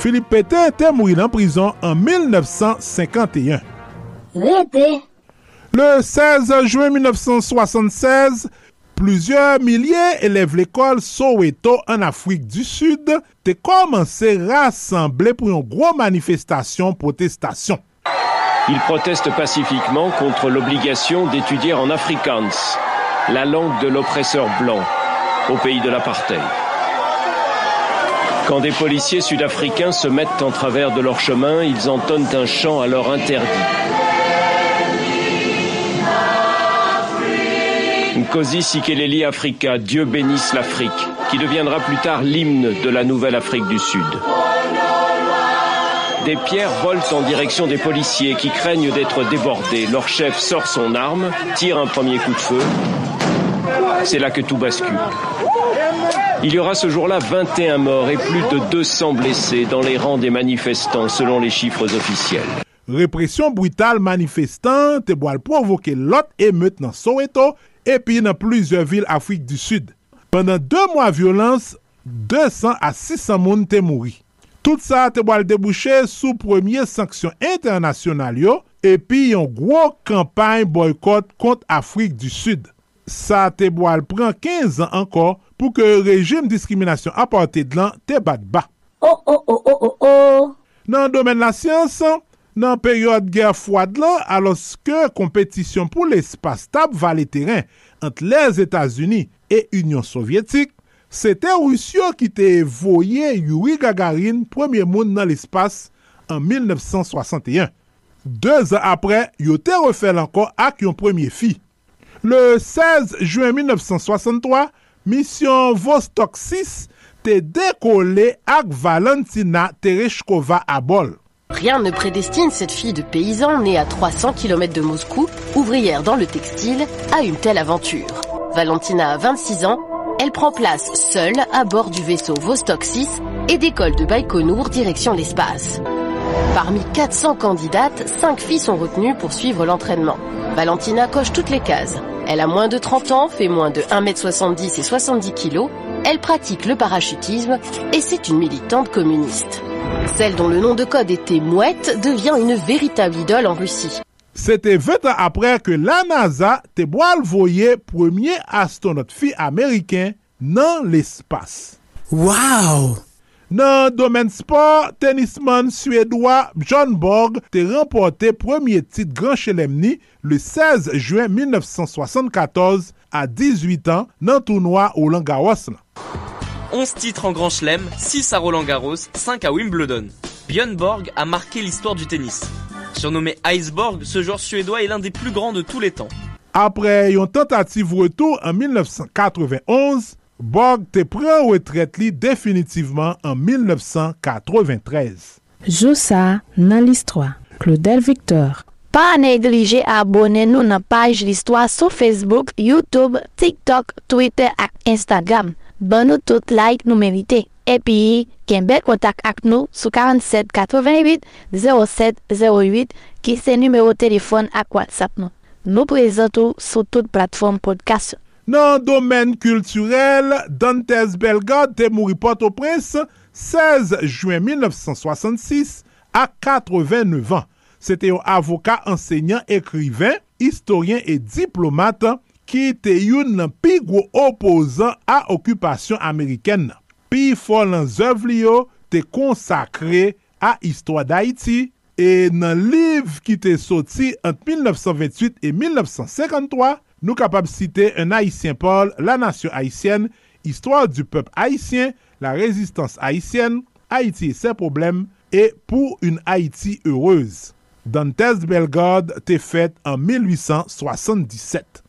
[SPEAKER 18] Philippe Pétain te mouri en prison en 1951. Le 16 juin 1976, Plusieurs milliers élèvent l'école Soweto en Afrique du Sud te commencé rassembler pour une grosse manifestation protestation.
[SPEAKER 23] Ils protestent pacifiquement contre l'obligation d'étudier en Afrikaans, la langue de l'oppresseur blanc, au pays de l'apartheid. Quand des policiers sud-africains se mettent en travers de leur chemin, ils entonnent un chant alors interdit. Kosi Sikeleli Africa, Dieu bénisse l'Afrique, qui deviendra plus tard l'hymne de la nouvelle Afrique du Sud. Des pierres volent en direction des policiers qui craignent d'être débordés. Leur chef sort son arme, tire un premier coup de feu. C'est là que tout bascule. Il y aura ce jour-là 21 morts et plus de 200 blessés dans les rangs des manifestants selon les chiffres officiels.
[SPEAKER 18] Repression brutale manifestant te boal provoke lot emeute nan Soweto epi nan plizye vil Afrik du Sud. Pendan 2 mwa violans, 200 a 600 moun te mouri. Tout sa te boal debouche sou premier sanksyon internasyonal yo epi yon gwo kampany boykot kont Afrik du Sud. Sa te boal pran 15 an ankor pou ke rejim diskriminasyon apante dlan te bat ba.
[SPEAKER 24] Oh, oh, oh, oh, oh, oh.
[SPEAKER 18] Nan domen la siyans, nan peryode ger fwad lan, aloske kompetisyon pou l'espace tab vale teren ant les Etats-Unis e Union Sovyetik, te Rousyo ki te voye Yuri Gagarin premier moun nan l'espace an 1961. Dez an apre, yo te refel anko ak yon premier fi. Le 16 juen 1963, misyon Vostok 6 te dekole ak Valentina Tereshkova a bol.
[SPEAKER 24] Rien ne prédestine cette fille de paysan née à 300 km de Moscou, ouvrière dans le textile, à une telle aventure. Valentina a 26 ans, elle prend place seule à bord du vaisseau Vostok 6 et décolle de Baïkonour direction l'espace. Parmi 400 candidates, 5 filles sont retenues pour suivre l'entraînement. Valentina coche toutes les cases. Elle a moins de 30 ans, fait moins de 1m70 et 70 kg, elle pratique le parachutisme et c'est une militante communiste. Celle dont le nom de code était Mouette devient une véritable idole en Russie.
[SPEAKER 18] C'était 20 ans après que la NASA te boal voye premier astronaute fi américain nan l'espace.
[SPEAKER 14] Wow!
[SPEAKER 18] Nan domaine sport, tennisman suédois John Borg te remporté premier titre Grand Chelem ni le 16 juin 1974 à 18 ans nan tournoi au Langaros.
[SPEAKER 25] 11 titres en Grand Chelem, 6 à Roland Garros, 5 à Wimbledon. Björn Borg a marqué l'histoire du tennis. Surnommé Iceborg, ce joueur suédois est l'un des plus grands de tous les temps.
[SPEAKER 18] Après yon tentative retour en 1991, Borg te pren retret li définitivement en 1993.
[SPEAKER 17] Josa nan l'histoire. Claudel Victor.
[SPEAKER 15] Pa neglije abone nou nan page l'histoire sou Facebook, Youtube, TikTok, Twitter ak Instagram. Ban nou tout like nou merite. epi kenbe kontak ak nou sou 47 88 07 08 ki se numero telefon ak WhatsApp nou. Nou prezentou sou tout platform podcast.
[SPEAKER 18] Nan domen kulturel, Dantes Belgrade te mouri Port-au-Prince 16 juen 1966 a 89 an. Sete yon avoka, enseignant, ekriven, historien e diplomate ki te yon nan pigwo opozan a okupasyon Ameriken nan. pi fol nan zèv li yo te konsakre a histwa d'Haïti. E nan liv ki te soti ant 1928 et 1953, nou kapab site un Haïtien Paul, la nation Haïtienne, Histoire du peuple Haïtien, la rezistans Haïtienne, Haïti et ses problèmes, et pour une Haïti heureuse. Dantes Bellegarde te fète en 1877.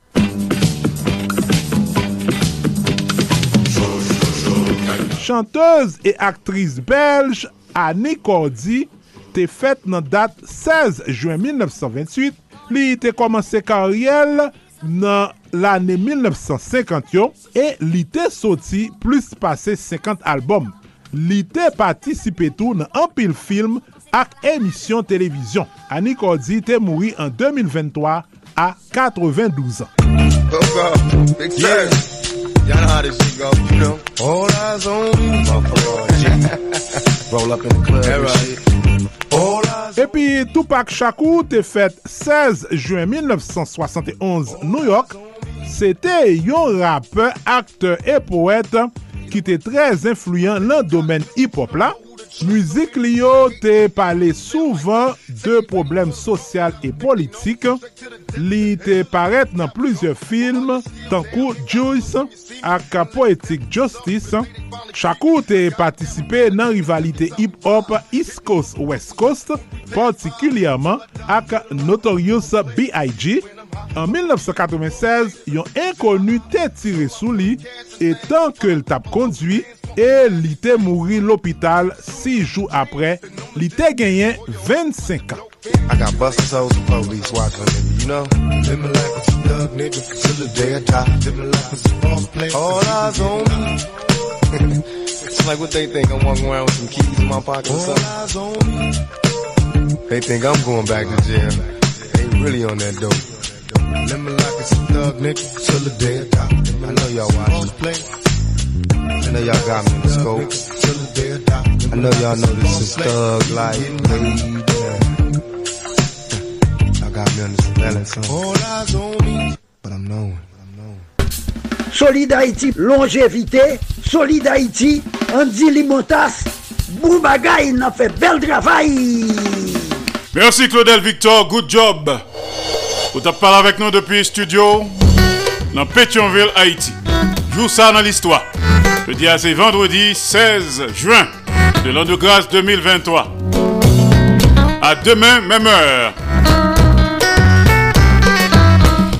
[SPEAKER 18] chanteuse et actrice belge Annie Cordy te fète nan dat 16 juen 1928, li te komanse karyel nan l'ane 1950 yo, e li te soti plus pase 50 albom. Li te patisipe tou nan anpil film ak emisyon televizyon. Annie Cordy te mouri an 2023 a 92 an.
[SPEAKER 26] Oh God, Y'all know how this shit go, you know? All eyes on me. Roll up in the club and shit. All eyes
[SPEAKER 18] E pi Tupac Shakur te fet 16 juen 1971 New York. Sete yon rapper, akteur e poète ki te trez influyen lan domen hip-hop la. Muzik li yo te pale souvan de problem sosyal e politik. Li te paret nan plizye film tankou Juice ak Poetic Justice. Chakou te patisipe nan rivalite hip-hop East Coast-West Coast, partikulyaman ak Notorious B.I.G., An 1996, yon inkonu te tire sou li etan ke l tap kondwi e li te mouri l'opital 6 jou apre, li te genyen 25 an.
[SPEAKER 26] They think I'm going back to jail. They really on that dope. Living like a thug nigga till the day I die. I know y'all watching. I know y'all got me in the scope. I know y'all know this is thug life, baby. Y'all got me on the surveillance, huh? All eyes on me. But I'm knowing.
[SPEAKER 2] Solid Haïti, longévité. Solid Haïti, Andy Limotas. Boubagaï, n'a fait bel travail.
[SPEAKER 5] Merci Claudel Victor, good job. Vous t'as parlé avec nous depuis studio dans Pétionville, Haïti. Joue ça dans l'histoire. Je dis à c'est vendredi 16 juin de l'an de grâce 2023. À demain, même heure.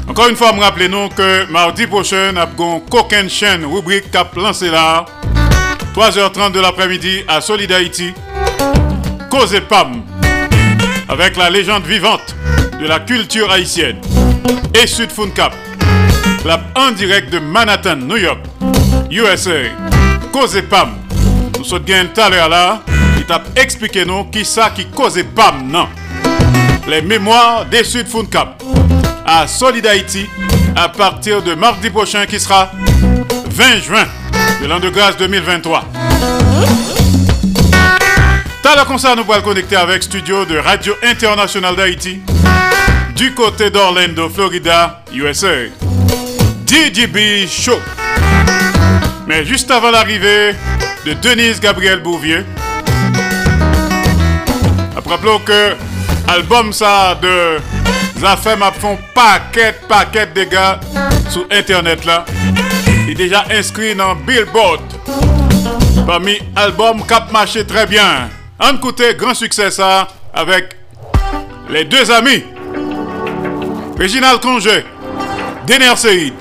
[SPEAKER 5] Encore une fois, me rappelez nous que mardi prochain, nous avons coquin chaîne rubrique cap lancé là. 3h30 de l'après-midi à Solid Haïti. Cause et Pam. Avec la légende vivante de la culture haïtienne. Et Sud Cap. La en direct de Manhattan, New York. USA. Cause Pam. Nous sommes bien tout à l'heure là. Il t'a expliqué nous qui ça qui cause Pam, non. Les mémoires des Sud Cap à Solid Haïti à partir de mardi prochain qui sera 20 juin de l'an de grâce 2023. T'as le concert, nous pourrons connecter avec studio de Radio Internationale d'Haïti du côté d'Orlando, Florida, USA. DJB Show. Mais juste avant l'arrivée de Denise Gabriel Bouvier, rappelons que album ça de Zafem m'a font paquet, paquet de gars sur internet là. Il est déjà inscrit dans Billboard. Parmi albums cap marché très bien. En côté grand succès ça avec les deux amis. Réginal Congé, Dener Seid.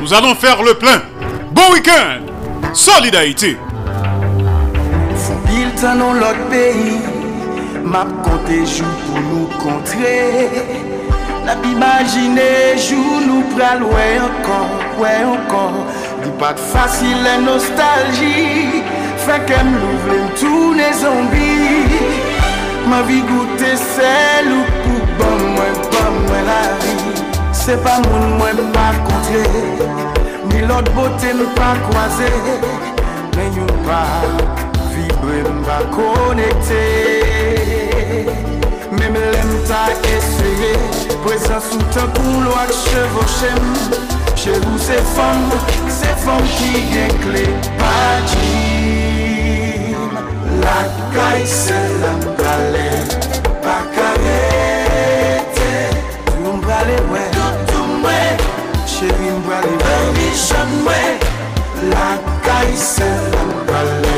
[SPEAKER 5] Nous allons faire le plein. Bon week-end. Solid Haïti.
[SPEAKER 16] Fou pil tan nou lot peyi Map konte jou pou nou kontre Nap imagine jou nou pral wè ankon, wè ankon Di pat fasil la nostalji Fè kem louvle m toune zombi Ma vi goute sel ou pou ban mwen, ban mwen la vi Se pa moun mwen pa kontre Ni lot bote m pa kwaze Men yon pa vibre m pa konekte Mem lem ta esye Prezant sou tan kou lo ak chevoshem Che ou se fom, se fom ki gen kle pati lakay se la mbale Bakarete Tou mbale we Toutou mwe Cheri mbale we Baby chan mwe Lakay se la mbale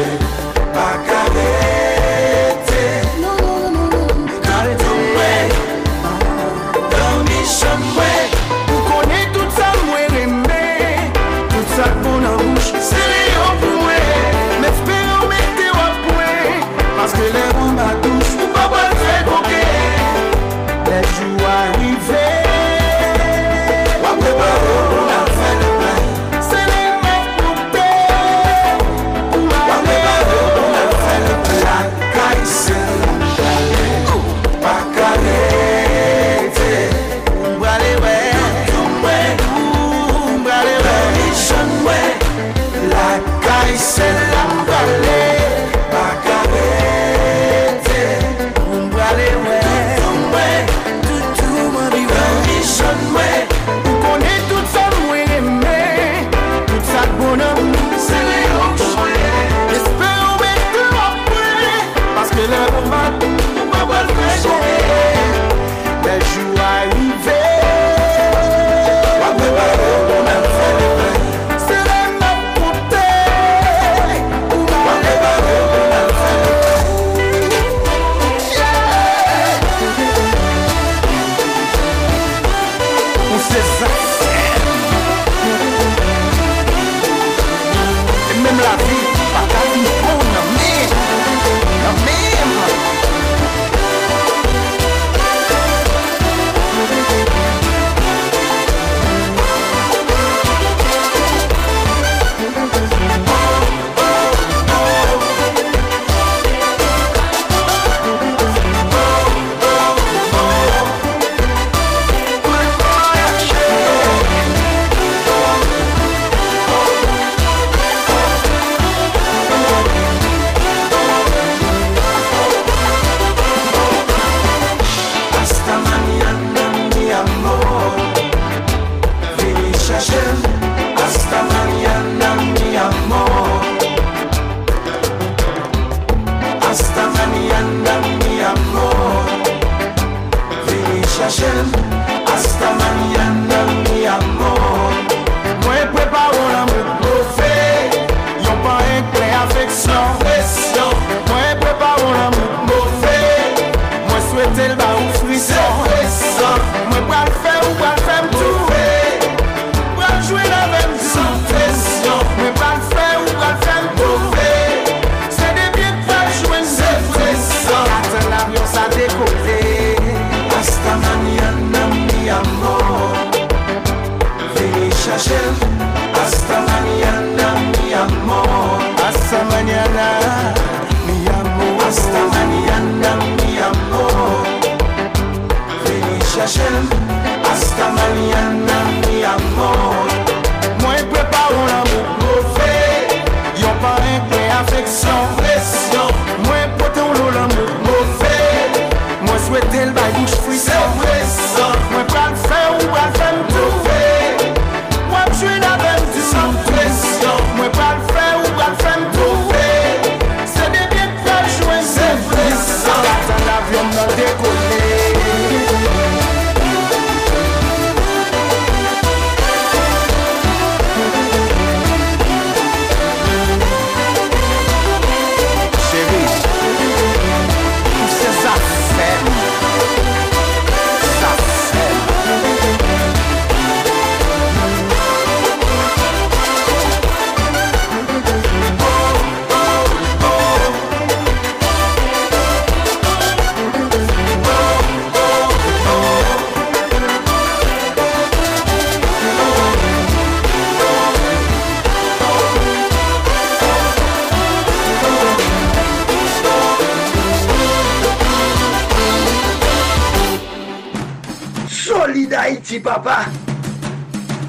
[SPEAKER 16] papa.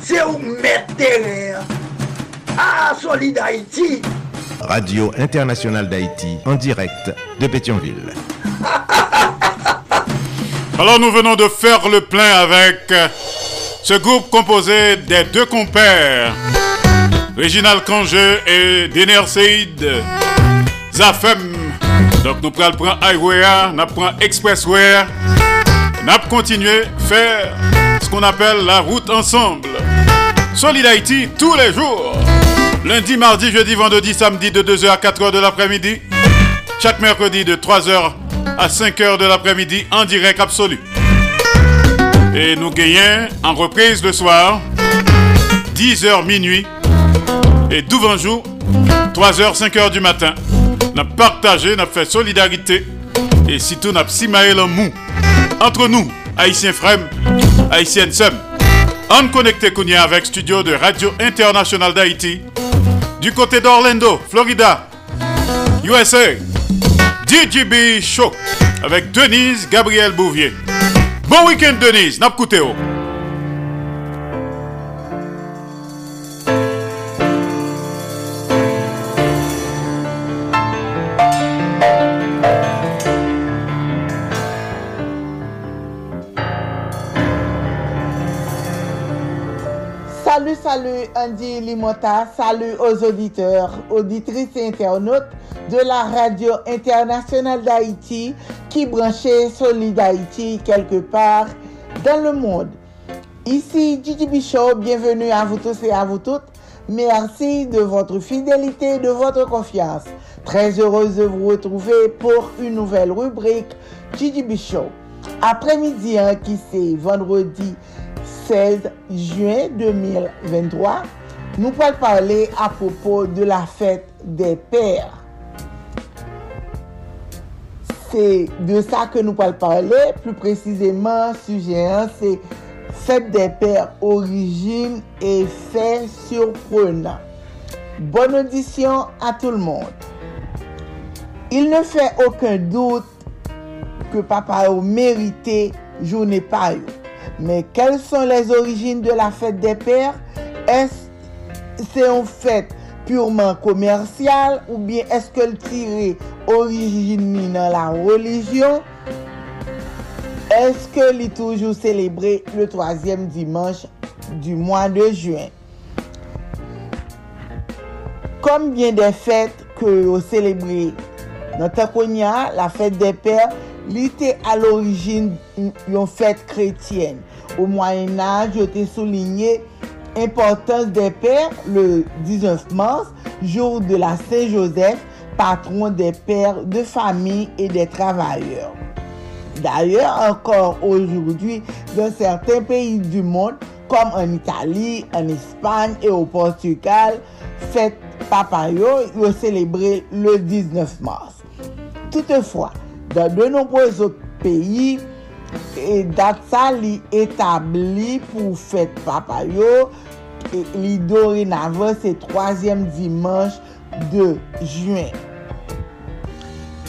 [SPEAKER 16] C'est où mettre terrain. Ah, Solid Haïti.
[SPEAKER 1] Radio Internationale d'Haïti, en direct de Pétionville.
[SPEAKER 5] Alors nous venons de faire le plein avec ce groupe composé des deux compères, Réginal Congé et Dener Seid, Zafem. Donc nous prenons prendre Highway, nous prenons Expressway, nous continuer faire ce appelle la route ensemble. Solid Haïti tous les jours. Lundi, mardi, jeudi, vendredi, samedi de 2h à 4h de l'après-midi. Chaque mercredi de 3h à 5h de l'après-midi en direct absolu. Et nous gagnons en reprise le soir, 10h minuit et 12 jour, 3h, 5h du matin. Nous avons partagé, nous avons fait solidarité et surtout nous avons simaé le mou entre nous, Haïtiens frères, Haïtiennes sœurs. On connecté Kounia avec studio de Radio Internationale d'Haïti du côté d'Orlando, Florida, USA. DJB Show avec Denise Gabriel Bouvier. Bon week-end Denise, n'a
[SPEAKER 27] Andy Limota, salut aux auditeurs, auditrices et internautes de la radio internationale d'Haïti qui branchait Solid Haïti quelque part dans le monde. Ici Gigi Bichot, bienvenue à vous tous et à vous toutes. Merci de votre fidélité et de votre confiance. Très heureuse de vous retrouver pour une nouvelle rubrique Gigi Bichot. Après-midi, hein, qui c'est? Vendredi 16 juin 2023, nous allons parler à propos de la fête des pères. C'est de ça que nous allons parler, plus précisément, sujet 1, c'est fête des pères, origine et fait surprenant. Bonne audition à tout le monde. Il ne fait aucun doute que papa a mérité journée par jour. Mais quelles sont les origines de la fête des pères? Est-ce c'est une fête purement commerciale ou bien est-ce qu'elle tire origine dans la religion? Est-ce qu'elle est toujours célébrée le troisième dimanche du mois de juin? Comme bien des fêtes que vous célébrez? Dans Takonia, la fête des pères, l'était à l'origine une fête chrétienne. Au Moyen Âge, je t'ai souligné l'importance des pères le 19 mars, jour de la Saint-Joseph, patron des pères de famille et des travailleurs. D'ailleurs, encore aujourd'hui, dans certains pays du monde, comme en Italie, en Espagne et au Portugal, fête Papayo est célébrée le 19 mars. Toutefois, Dan de nombre zot peyi, e dat sa li etabli pou fèt papa yo, li dorinave se troasyem dimanche de juen.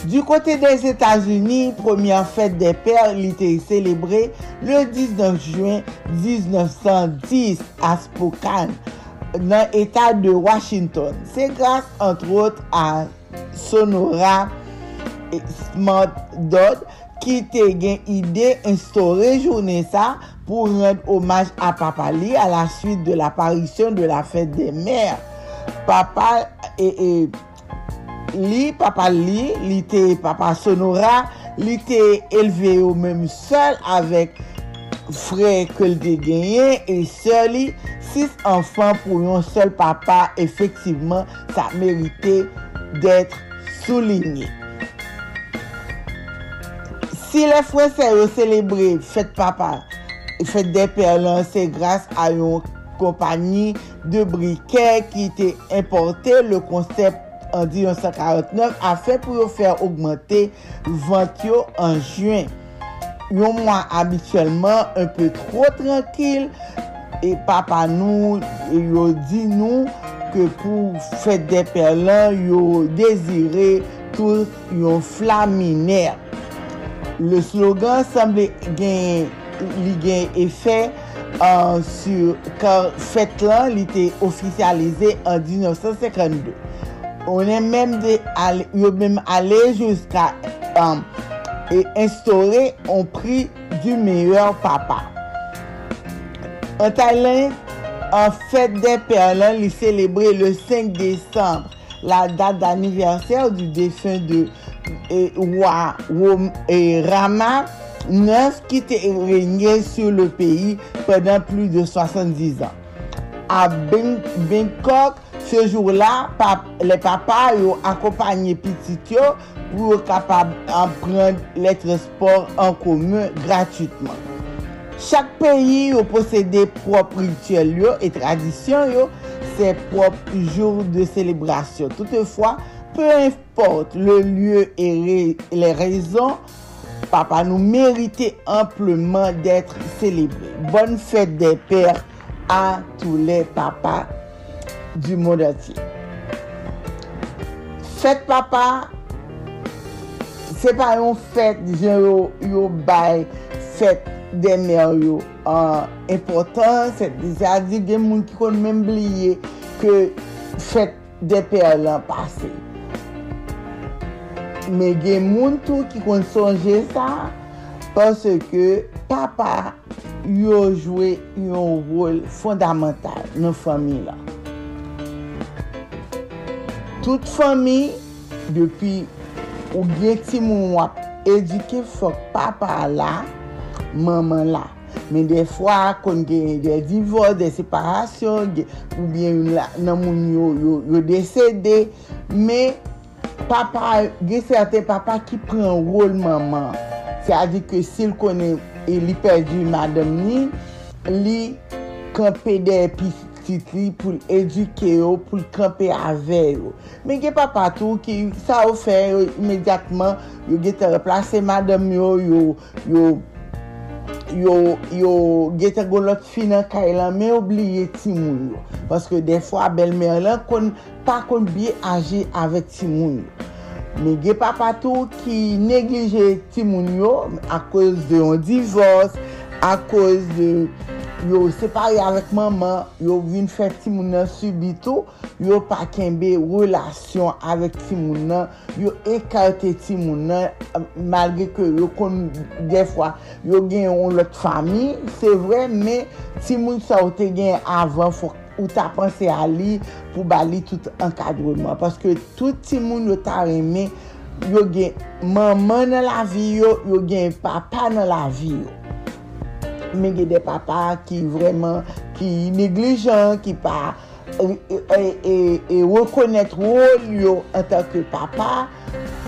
[SPEAKER 27] Du kote des Etats-Unis, premier fèt des pères li te celebre le 19 juen 1910 a Spokane nan etat de Washington. Se grase entre autres a Sonora, Smart Dot ki te gen ide instore jounen sa pou rend omaj a papa li a la suite de l'aparisyon de la fête de mer. Papa e, e, li, papa li, li te papa sonora, li te elve yo menm sol avek frè ke l de genyen e sol li, sis anfan pou yon sol papa, efektiveman sa merite dètre souligné. Si le fwese yo celebre fèt papa, fèt de perlan, se grase a yon kompani de brikè ki te importe le konsept an 1949 a fè pou yo fè augmente vant yo an juen. Yon mwa abituelman un peu tro tranquil e papa nou yo di nou ke pou fèt de perlan yo dezire tout yon flaminèr. Le slogan semble gen, li gen efè uh, sur kan fèt lan li te ofisyalize an 1952. Onen menm de al, yo mèm ale jouska um, e instaure an pri du meyèr papa. An Thailand, an fèt de perlan li celebre le 5 décembre, la date d'anniversèr du défunt de E roi e Rama IX qui régnait sur le pays pendant plus de 70 ans. À Bangkok, ce jour-là, les papas ont accompagné petit pour capable prendre les transports en commun gratuitement. Chak peyi yo posede prop rituel yo e tradisyon yo, se prop jour de selebrasyon. Toutefwa, peu importe le lieu et les raisons, papa nous méritait amplement d'être célébrés. Bonne fête des pères à tous les papas du monde entier. Fête papa, se pa yon fèt, dijen yo, yo bay fèt demèr yo an impotant, se dizen di gen moun ki kon men bliye ke fèt depèr lan pase. me gen moun tou ki kon sonje sa pwase ke papa yo jwe yon rol fondamental nan fami la. Tout fami, depi ou gen ti moun wap edike fok papa la, maman la. Men defwa kon gen de divor, de separasyon, ou bien nan moun yo, yo, yo desede, men papa, gen serte papa ki pren rol maman. Se a di ke sil konen e li perdi madam ni, li kampe de episitli pou eduke yo, pou kampe ave yo. Men gen papa tou ki sa ou fe yo imediatman, yo gen te replase madam yo, yo, yo yo, yo gete golot finan kay lan men oubliye ti moun yo. Paske defwa bel mer lan kon pa kon biye aje avek ti moun yo. Me ge papa tou ki neglije ti moun yo a koz de yon divos, a koz de yo separe avèk maman, yo vin fè ti moun nan subito, yo pa kenbe relasyon avèk ti moun nan, yo ekarte ti moun nan, malge ke yo kon defwa, yo gen yon lot fami, se vre, men timoun sa ou te gen avan fok. ou ta panse a li pou bali tout ankadreman. Paske tout ti moun yo ta reme, yo gen maman nan la vi yo, yo gen papa nan la vi yo. men gen de papa ki vreman ki neglijan, ki pa e rekonet rol yo an tanke papa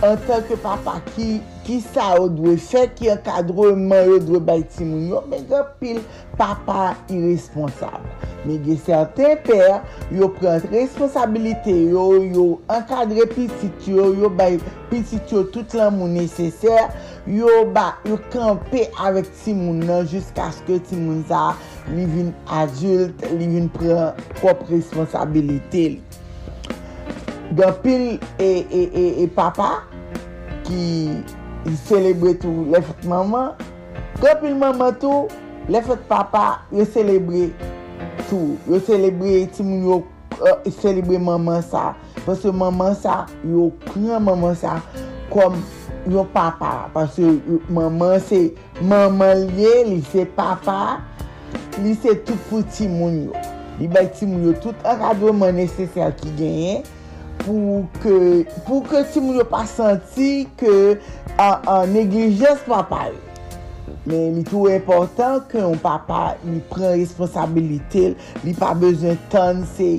[SPEAKER 27] an tanke papa ki, ki sa ou dwe fe, ki an kadreman ou dwe bay timoun yo, men gen pil papa irresponsable. Men gen certain per, yo pren responsabilite yo, yo an kadre pitit yo, yo bay pitit yo tout lan moun neseser, yo ba, yo kampe avèk ti moun nan jisk aske ti moun sa li vin adult, li vin pren prop responsabilite li. Gampil e, e, e, e papa ki celebre tou le fèt maman, gampil maman tou le fèt papa yo celebre tou, yo celebre timoun yo uh, celebre maman sa, Pase maman sa yo kren maman sa kom yo papa. Pase maman se, maman liye, li se papa, li se tout pou ti moun yo. Li bay ti moun yo tout akadouman nesesel ki genye pou ke, pou ke ti moun yo pa santi ke an, an papa yo. Men li tou important ke yon papa li pren responsabilite, li pa bezon ton se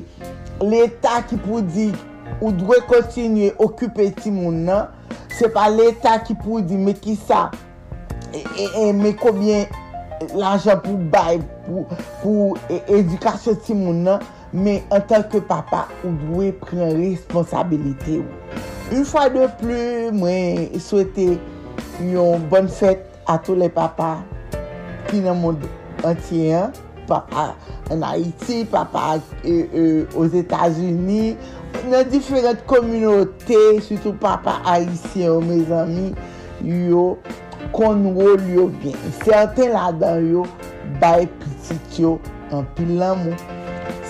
[SPEAKER 27] l'Etat ki pou di ou dwe kontinye okupe ti moun nan, se pa l'Etat ki pou di me ki sa, e, e, e me koubyen l'ajan pou bay, pou, pou e, edukasyon ti moun nan, me an tanke papa ou dwe pren responsabilite ou. Un fwa de plu, mwen souwete yon bon fèt a tou le papa ki nan moun antyen, papa euh, euh, an Haiti, papa e, os Etats-Unis, nan diferent kominote, sütou papa Haitien, me zami, yo konwol yo gen. Serten la dan yo, bay pitit yo, an pil lan moun.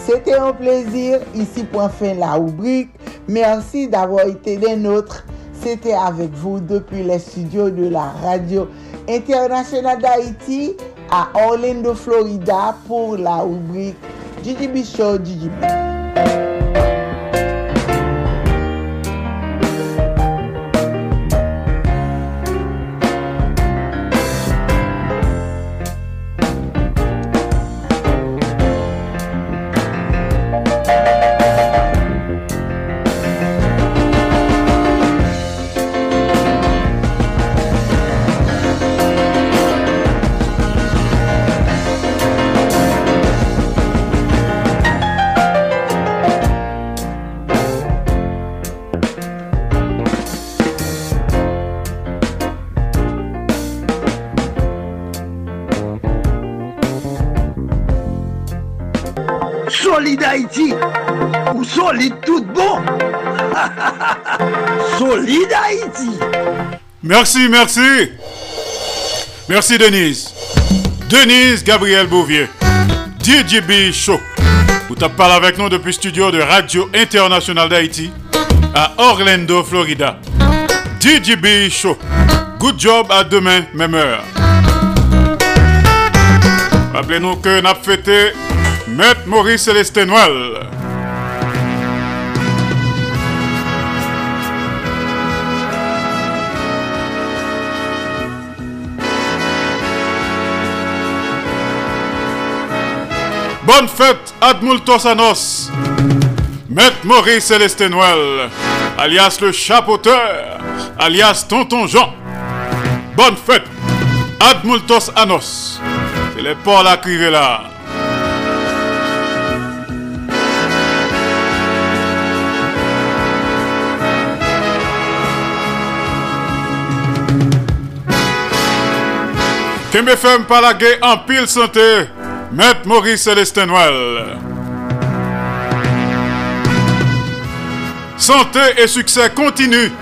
[SPEAKER 27] Sete an plezir, isi pou an fin la oubrik. Mersi d'avou ite den notre. Sete avek vou depi le studio de la radio internasyonal d'Haïti a Orlando, Florida pou la oubrik. Gigi Bichot, Gigi Bichot.
[SPEAKER 5] Merci, merci. Merci Denise. Denise Gabriel Bouvier. DJB Show. Vous parlé avec nous depuis le studio de Radio International d'Haïti à Orlando, Florida. DJB Show. Good job à demain, même heure. Rappelez-nous que nous fêté Maître Maurice Célestin Noël. Bonne fête, Admultos Anos. Maître Maurice Célestin Noël, alias le chapeauteur, alias Tonton Jean. Bonne fête, Admultos Anos. C'est les Paul à là. Kembe la en pile santé, Maître Maurice Célestin Noël. Santé et succès continue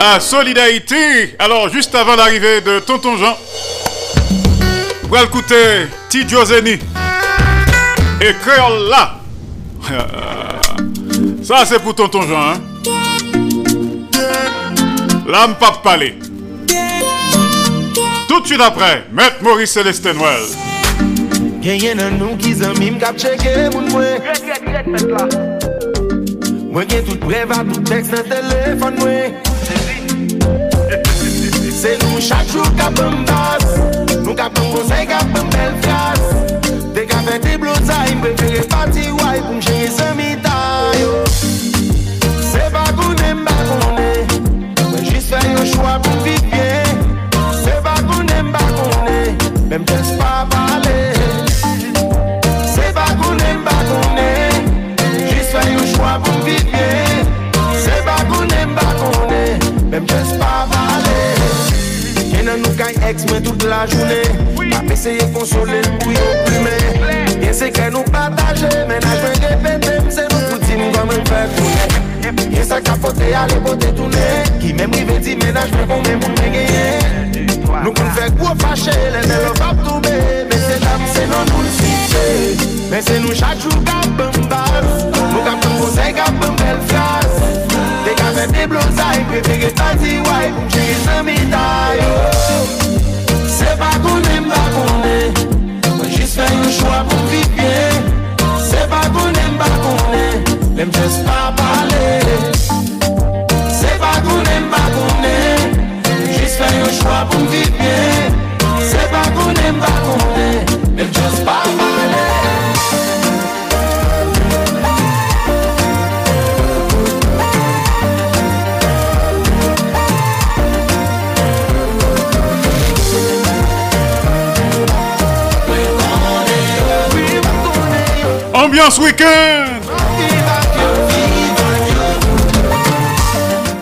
[SPEAKER 5] à Solidarité. Alors, juste avant l'arrivée de Tonton Jean, allez écouter Tidjo Zeni et Créole là. Ça, c'est pour Tonton Jean. Hein? L'âme pas parler. Tout de suite après, Maître Maurice Célestin Noël.
[SPEAKER 16] Genyen nan nou ki zanmim kap cheke moun mwen. Mwen gen tout breva, tout tekst nan telefon mwen. Se nou chak chou kap mbas Nou kap mbonsay kap mbel flas Dek
[SPEAKER 5] avete week-end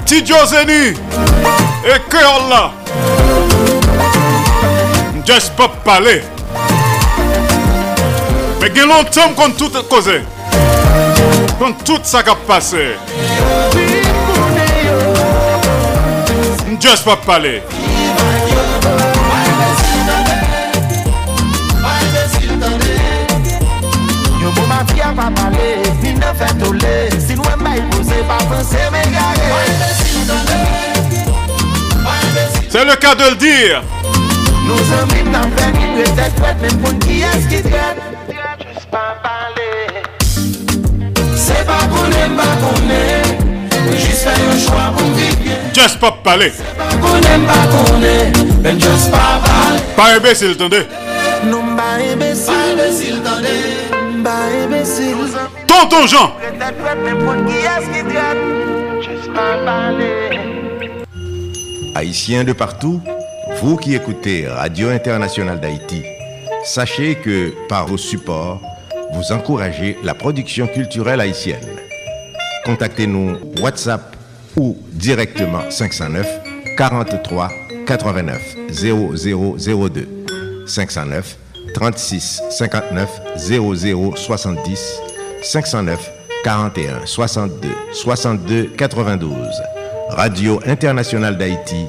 [SPEAKER 5] Tidjo Zeni Et là Just pas parler. Mais il y a longtemps qu'on tout causé. Qu'on tout ça qui a passé. Just pas parler C'est le cas de le dire.
[SPEAKER 16] Nou zomim nan fè ki prete kwet Men pou ki es ki tret Just pa pale Se pa konen pa konen Mwen jis fè yon chwa pou m'viv bien
[SPEAKER 5] Just pas parler
[SPEAKER 16] Pa konen pa konen Men just
[SPEAKER 5] Pas imbécile, attendez.
[SPEAKER 16] Nou mba imbesil Pa imbesil tande Mba imbesil
[SPEAKER 5] Tonton Jean
[SPEAKER 1] Haïtiens de partout, vous qui écoutez Radio Internationale d'Haïti, sachez que par vos supports, vous encouragez la production culturelle haïtienne. Contactez-nous WhatsApp ou directement 509 43 89 0002 509 36 59 00 70 509 41 62 62 92 Radio Internationale d'Haïti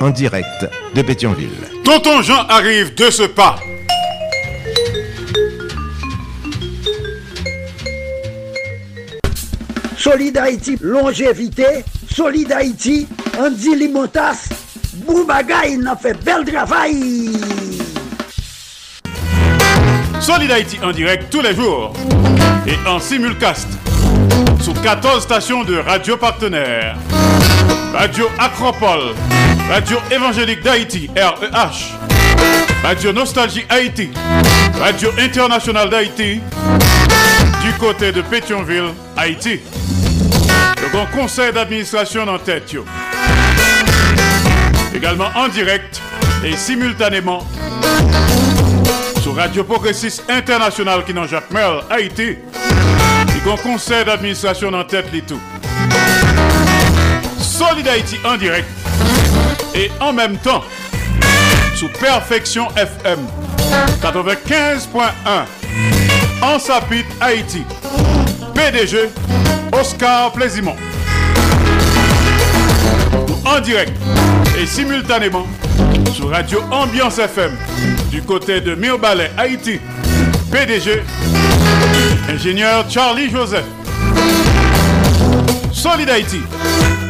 [SPEAKER 1] en direct de Pétionville.
[SPEAKER 5] Tonton Jean arrive de ce pas
[SPEAKER 2] Solid Haïti, longévité. Solid Haïti, Andy Limotas. Boubagaï, n'a fait bel travail.
[SPEAKER 5] Solid Haïti en direct tous les jours et en simulcast sous 14 stations de radio partenaires. Radio Acropole, Radio Évangélique d'Haïti, REH, Radio Nostalgie Haïti, Radio Internationale d'Haïti, du côté de Pétionville, Haïti. Le grand conseil d'administration en tête. Également en direct et simultanément sur Radio Progressiste International qui dans Jacques Merle, Haïti. Grand conseil d'administration en tête les tout. Solid Haïti en direct et en même temps sous Perfection FM 95.1 en Sapit Haïti. PDG Oscar Plaisimont. En direct et simultanément sur Radio Ambiance FM du côté de Mirbalet Haïti. PDG ingénieur Charlie Joseph. Solid Haïti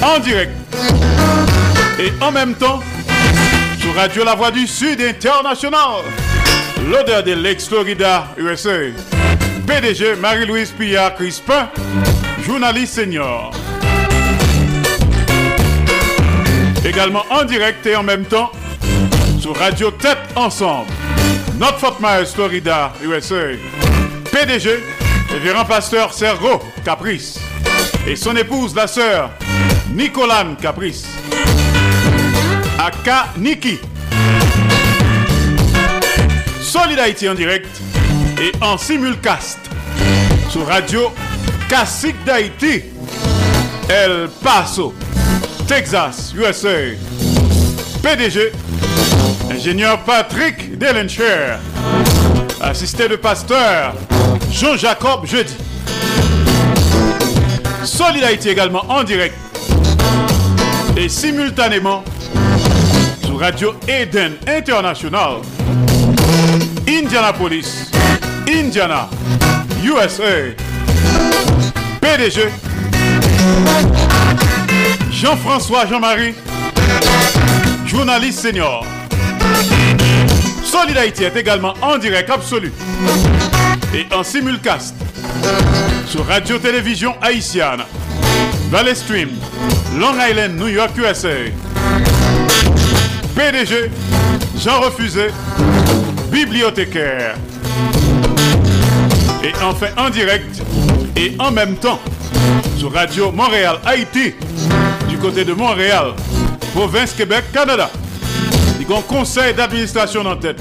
[SPEAKER 5] en direct et en même temps sur Radio La Voix du Sud International. L'odeur de l'ex-Florida USA. PDG Marie-Louise Pillard Crispin, journaliste senior. Également en direct et en même temps sur Radio Tête Ensemble. Notre Fort Myers, Florida, USA. PDG, révérend pasteur Sergo Caprice. Et son épouse, la sœur Nicolane Caprice. Aka Niki. Solid Haïti en direct et en simulcast sur Radio Classique d'Haïti. El Paso, Texas, USA. PDG, Ingénieur Patrick Delencher. Assisté de pasteur Jean-Jacob Jeudi. Solidarité également en direct et simultanément sur Radio Eden International, Indianapolis, Indiana, USA. PDG Jean-François Jean-Marie, journaliste senior. Solidarité est également en direct absolu et en simulcast sur Radio-Télévision Haïtienne, Valley Stream, Long Island, New York, USA. PDG, Jean Refusé, bibliothécaire. Et enfin en direct et en même temps sur Radio Montréal Haïti du côté de Montréal, province Québec, Canada. Il y a un conseil d'administration en tête.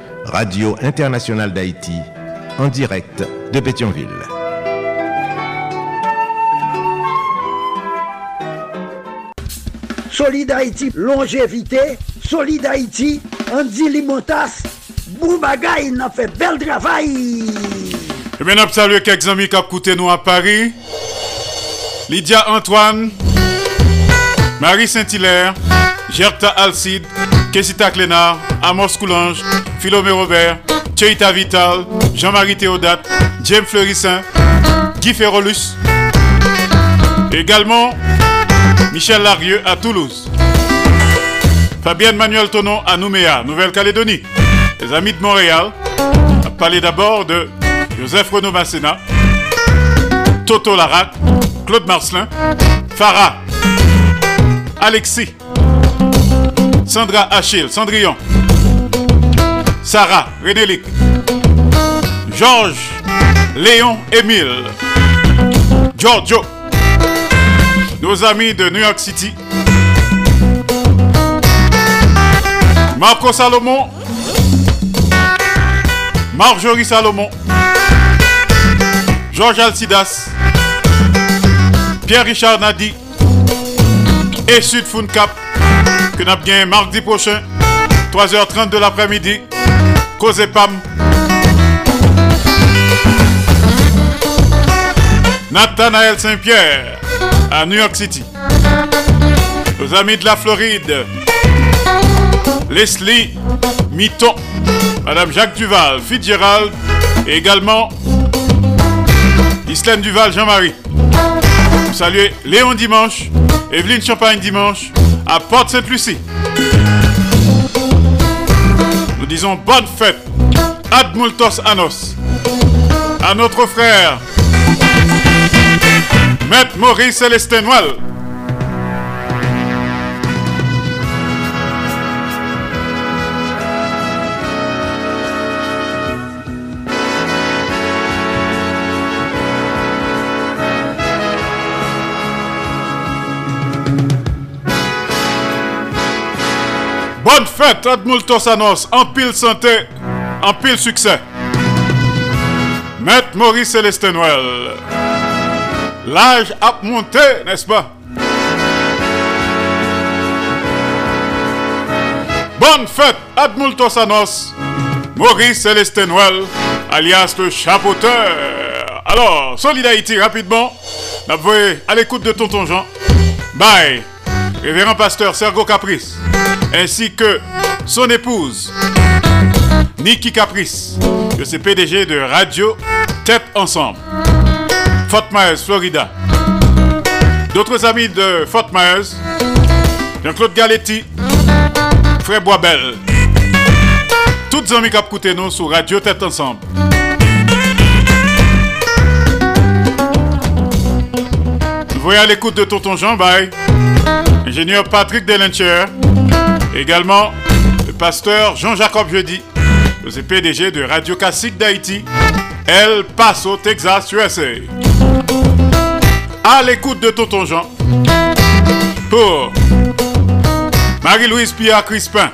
[SPEAKER 1] Radio Internationale d'Haïti en direct de Pétionville.
[SPEAKER 2] Solid Haïti, longévité. Solid Haïti, Andy Limotas. Boubagaï, n'a fait bel travail.
[SPEAKER 5] Et bien, nous saluons quelques amis qui ont écouté nous à Paris. Lydia Antoine, Marie Saint-Hilaire, Gerta Alcide, Kessita Clénard, Amos Coulange, Philomé Robert, Cheita Vital, Jean-Marie Théodate, James Fleurissin, Guy Ferrolus. Également, Michel Larieux à Toulouse. Fabienne Manuel Tonon à Nouméa, Nouvelle-Calédonie. Les amis de Montréal. On va parler d'abord de Joseph Renaud Masséna, Toto Larac, Claude Marcelin, Farah, Alexis, Sandra Achille, Cendrillon, Sarah, Rénélic, Georges, Léon, Émile, Giorgio, nos amis de New York City, Marco Salomon, Marjorie Salomon, Georges Alcidas, Pierre-Richard Nadi. Et Sud Cap que nous avons mardi prochain, 3h30 de l'après-midi, Cause Pam. Nathanaël Saint-Pierre à New York City. Nos amis de la Floride, Leslie Mitton, Madame Jacques Duval, Fitzgerald et également Islaine Duval Jean-Marie. Salut Léon Dimanche, Evelyne Champagne Dimanche à Porte-Sainte-Lucie. Nous disons bonne fête, Ad multos Anos, à notre frère, Maître Maurice Célestin Noël. Bonne fête, Admultos Anos, en pile santé, en pile succès. Maître Maurice Célestin Noël. L'âge a monté, n'est-ce pas? Bonne fête, Admultos Anos, Maurice Célestin Noël, alias le chapeauteur. Alors, Solidarité, rapidement, voyez à l'écoute de Tonton Jean? Bye, révérend pasteur Sergo Caprice ainsi que son épouse, Niki Caprice, de ses PDG de Radio Tête Ensemble, Fort Myers, Florida. D'autres amis de Fort Myers, Jean-Claude Galetti, Frère Boisbel. Toutes amis qui écouté nous sur Radio Tête Ensemble. Vous voyez à l'écoute de Tonton Jean, bye. Ingénieur Patrick Delencher, également le pasteur Jean-Jacob Jeudi, le PDG de Radio Classique d'Haïti, El Paso, Texas, USA. À l'écoute de Tonton Jean pour Marie-Louise Pierre Crispin,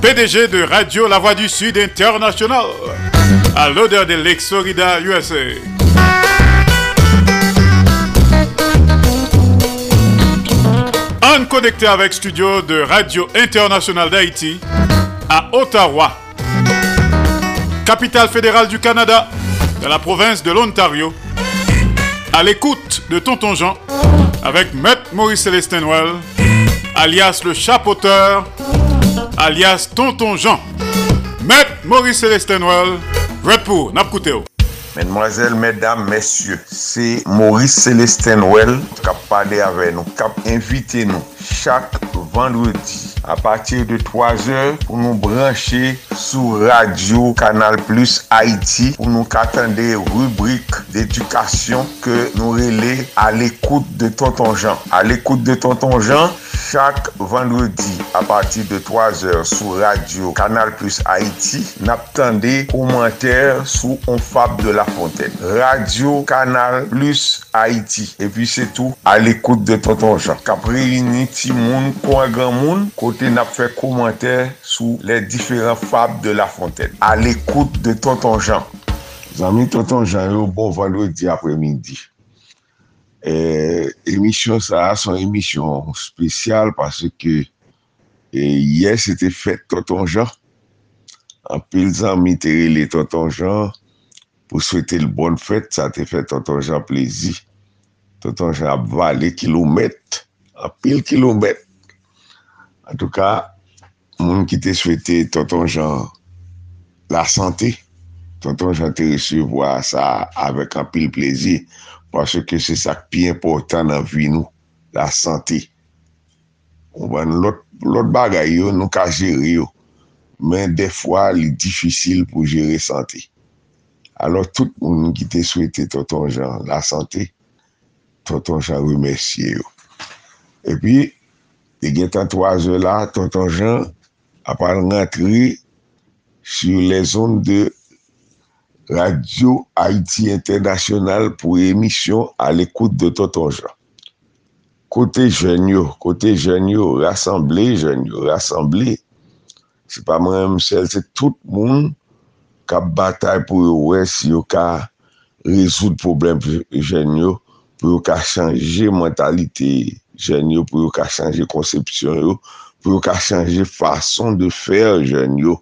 [SPEAKER 5] PDG de Radio La Voix du Sud International, à l'odeur de l'ex-Florida, USA. En connecté avec studio de Radio International d'Haïti à Ottawa, capitale fédérale du Canada, dans la province de l'Ontario, à l'écoute de Tonton Jean avec Maître Maurice Célestin Noël, alias le chapeauteur, alias Tonton Jean. Maître Maurice Célestin Noël, Red pour.
[SPEAKER 7] Mesdemoiselles, mesdames, messieurs, c'est Maurice Célestin Noël qui a parlé avec nous, qui a invité nous. Chaque vendredi à partir de 3 heures pour nous brancher sur Radio Canal Plus Haïti pour nous attendre rubrique d'éducation que nous relais à l'écoute de Tonton Jean. À l'écoute de Tonton Jean, chaque vendredi à partir de 3 heures sur Radio Canal Plus Haïti, n'attendez commentaires sous On Fab de la Fontaine. Radio Canal Plus Haïti. Et puis c'est tout à l'écoute de Tonton Jean. Cap ti moun kon gran moun kote nap fe komantè sou le diferent fab de La Fontaine. A l'ekoute de Tonton Jean. Zami Tonton Jean yo bon valodi apre mindi. E, emisyon sa a son emisyon spesyal parce ke ye se te fet Tonton Jean. An pil zami te rele Tonton Jean pou swete l bon fèt sa te fet Tonton Jean plezi. Tonton Jean ap va le kilometre apil kilomet. An tou ka, moun ki te swete tonton jan la sante, tonton jan te resevwa sa avèk apil plezi, pwase ke se sak pi important nan vi nou, la sante. Ou ban lot bagay yo, nou ka jere yo, men defwa li difisil pou jere sante. Alors tout moun ki te swete tonton jan la sante, tonton jan remesye yo. E pi, te gen tan 3 e la, tonton Jean apal rentri sur les zones de Radio Haïti International pou emisyon al ekoute de tonton Jean. Kote jenyo, kote jenyo, rassemble jenyo, rassemble. Se pa mwen msel, se tout moun kap batay pou yo wè si yo ka rezout problem jenyo, pou yo ka chanje mentalite jen yo pou yo ka chanje konsepsyon yo, pou yo ka chanje fason de fer jen yo,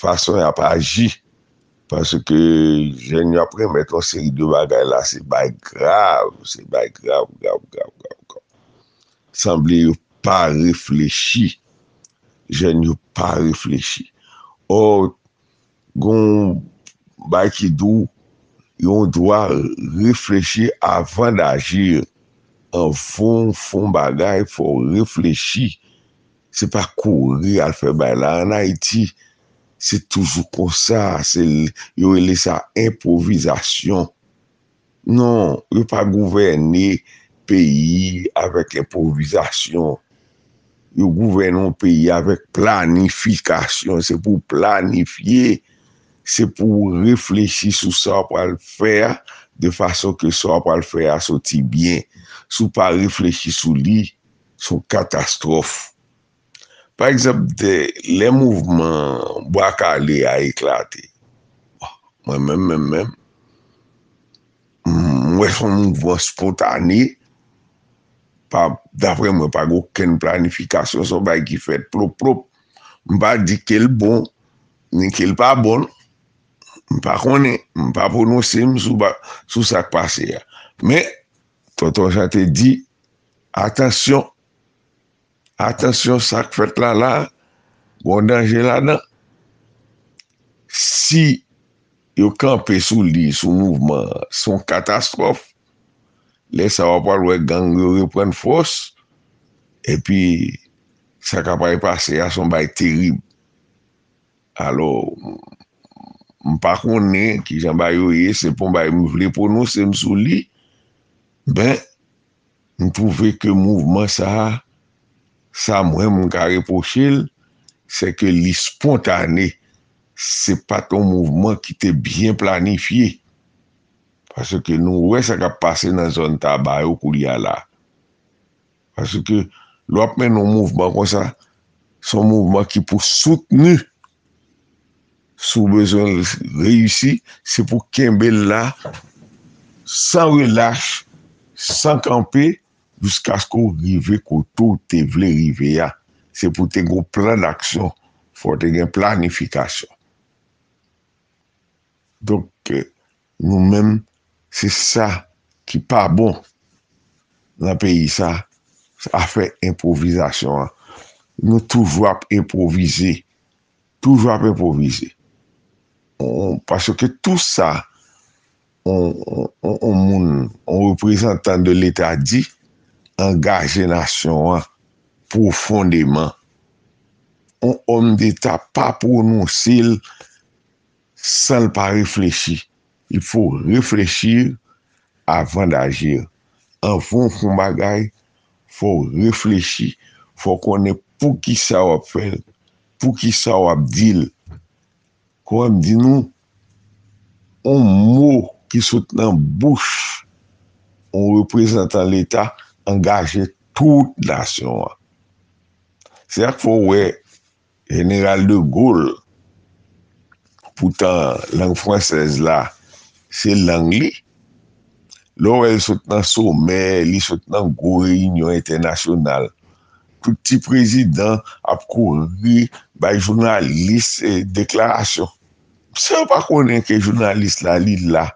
[SPEAKER 7] fason ap aji, parce ke jen yo apre meton seri de bagay la, se bay grav, se bay grav, grav, grav, grav, grav. Semble yo pa reflechi, jen yo pa reflechi. Or, goun bay ki dou, yon dwa reflechi avan d'agir, an fon, fon bagay, fon reflechi. Se pa kouri al fe bay la. An Haiti, se toujou kon sa. Yo ele sa improvisasyon. Non, yo pa gouverne peyi avèk improvisasyon. Yo gouvernon peyi avèk planifikasyon. Se pou planifiye, se pou reflechi sou sa pral fèr de fason ke sa pral fèr asoti byen. sou pa reflechi sou li, son katastrof. Par exemple, de, le mouvment Boakale a eklate. Mwen men men men, mwen son mouvment spontane, dapre mwen pa go ken planifikasyon son bay ki fet plop plop. Mpa di ke l bon, ni ke l pa bon, mpa konen, mpa prononse m sou, sou sak pase ya. Men, Tonton Jean te di, atensyon, atensyon sak fèt la la, bon danje la nan. Si yo kanpe sou li, sou mouvman, son katastrof, le sa wapal wè gang yo repren fos, epi sa kapay pase ya son bay terib. Alo, mpa konen ki jan bay yo ye, se pon bay mou vle pou nou, se msou li, ben, m pouve ke mouvman sa, sa mwen m ka repochil, se ke li spontane, se pa ton mouvment ki te bien planifiye. Pase ke nou wè sa ka pase nan zon tabay ou kou li ala. Pase ke lwap men nou mouvment kon sa, son mouvment ki pou soutenu, sou bezon reyusi, se pou kembe la, san relache, san kampe jiska skou rive koutou te vle rive ya. Se pou te go plan d'aksyon, fò te gen planifikasyon. Donk euh, nou men, se sa ki pa bon nan peyi sa, a fe improvizasyon. Nou toujou ap improvize. Toujou ap improvize. Paske tout sa, on moun, on reprezentant de l'Etat di, angaje nasyon an, profondeman. On om d'Etat pa prononsil san pa reflechi. Il fò reflechir avan d'agir. An fon kon bagay, fò reflechi, fò konen pou ki sa wap fel, pou ki sa wap dil. Kwa m di nou, on mou ki sot nan bouch on reprezentan l'Etat angaje tout nasyon an. Se ak fò wè, General de Gaulle, poutan lang fransez la, se lang li, lò wè l sout nan somè, li sot nan go reynyon internasyonal. Tout ti prezident ap kou ri bay jounalist e deklarasyon. Se wè pa konen ke jounalist la li la,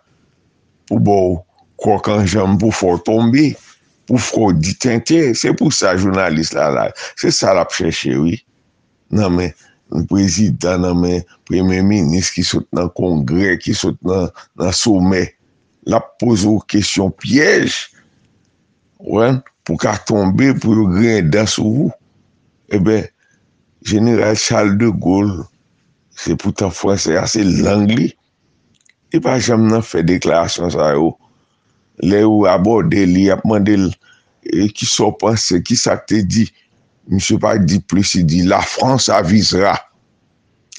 [SPEAKER 7] pou bo kwa kan jam pou fò tombe, pou fò ditente, se pou sa jounalist la la, se sa la pcheche, oui. Nan men, prezident nan men, premier ministre ki sot nan kongre, ki sot nan, nan somè, la pose ou kesyon piyej, wè, pou ka tombe, pou yo gren dan sou ou. Ebe, eh General Charles de Gaulle, se pou ta fwansè, se lang li, I pa jam nan fè deklarasyon sa yo. Le ou aborde li apman del e, ki so panse, ki sa te di. Mse pa di plus, si di la Frans avizera.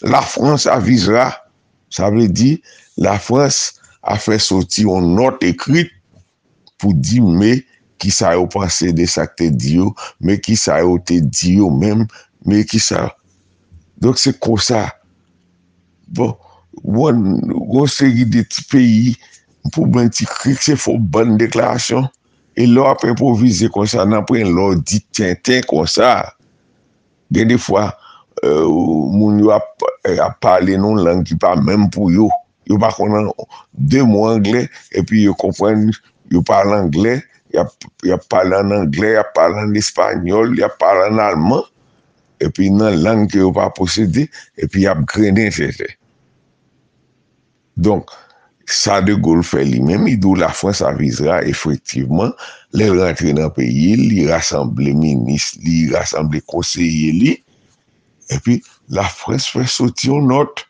[SPEAKER 7] La Frans avizera. Sa vle di, la Frans a fè soti yon not ekrit pou di me ki sa yo panse de sa te di yo, me ki sa yo te di yo mem, me ki sa yo. Donk se kon sa. Bon. Gon seri de ti peyi pou ban ti krik se fò ban deklarasyon. E lò ap improvize kon sa nan pren lò di ten ten kon sa. Gen defwa euh, moun yo ap, euh, ap pale non lang ki pa menm pou yo. Yo pa konan de mou angle epi yo kompren yo pale angle yo pale an angle, yo pale an espanyol yo pale an alman. Epi nan lang ki yo pa posede epi yo ap grenen se se. Donk, sa de Gaulle fè li mèm, idou la Frans avizra efektiveman, lè rentre nan peyi, li rassemble minis, li rassemble konseye li, epi la Frans fè soti yon not.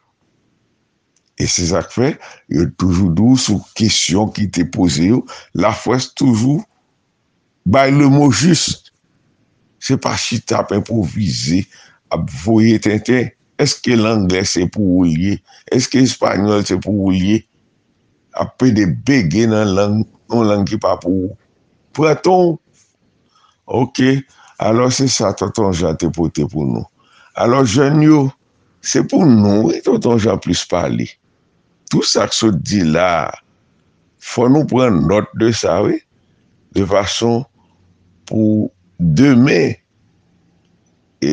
[SPEAKER 7] E se sak fè, yo toujou dou sou kesyon ki te pose yo, la Frans toujou bay le mot just. Se pa chita ap improvize, ap voye tenten. Eske l'anglè se pou ou liye? Eske espanyol se pou ou liye? Ape de bege nan lang, nan lang ki pa pou ou. Praton? Ok, alò se sa tonton jan te pote pou nou. Alò jen yo, se pou nou, e tonton jan plus pali. Tout sa k so di la, fò nou pren not de sa we, de fason pou demè e,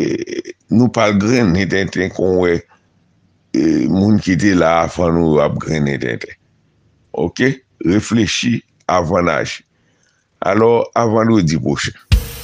[SPEAKER 7] nou pal gren neten ten konwe e, moun ki te la afan nou ap gren neten ten. Ok? Reflechi avan aji. Alors, avan nou di pochen.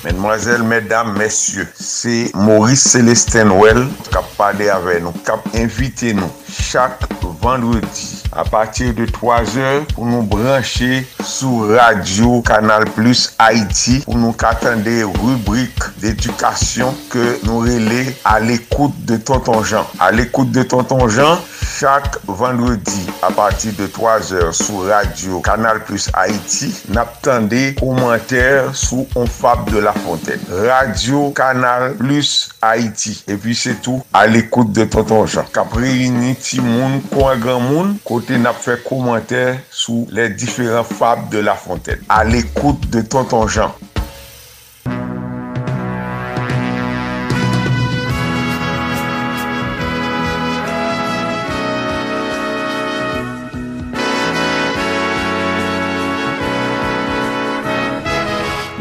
[SPEAKER 7] Menmwazel, medam, mesye, se Maurice Celestin Well, kap pade ave nou, kap invite nou, chak vendredi, a patir de 3 eur, pou nou branche sou radio Kanal Plus Haiti, pou nou katande rubrik d'edukasyon ke nou rele a l'ekoute de Tonton Jean. A l'ekoute de Tonton Jean, Chaque vendredi à partir de 3h sur Radio Canal Plus Haïti, n'attendez commentaires sous On Fab de la Fontaine. Radio Kanal Plus Haiti. E pi se tou, al ekoute de Tonton Jean. Kapri rini ti moun, kwa gran moun, kote nap fe komantè sou le diferent fab de La Fontaine. Al ekoute de Tonton Jean.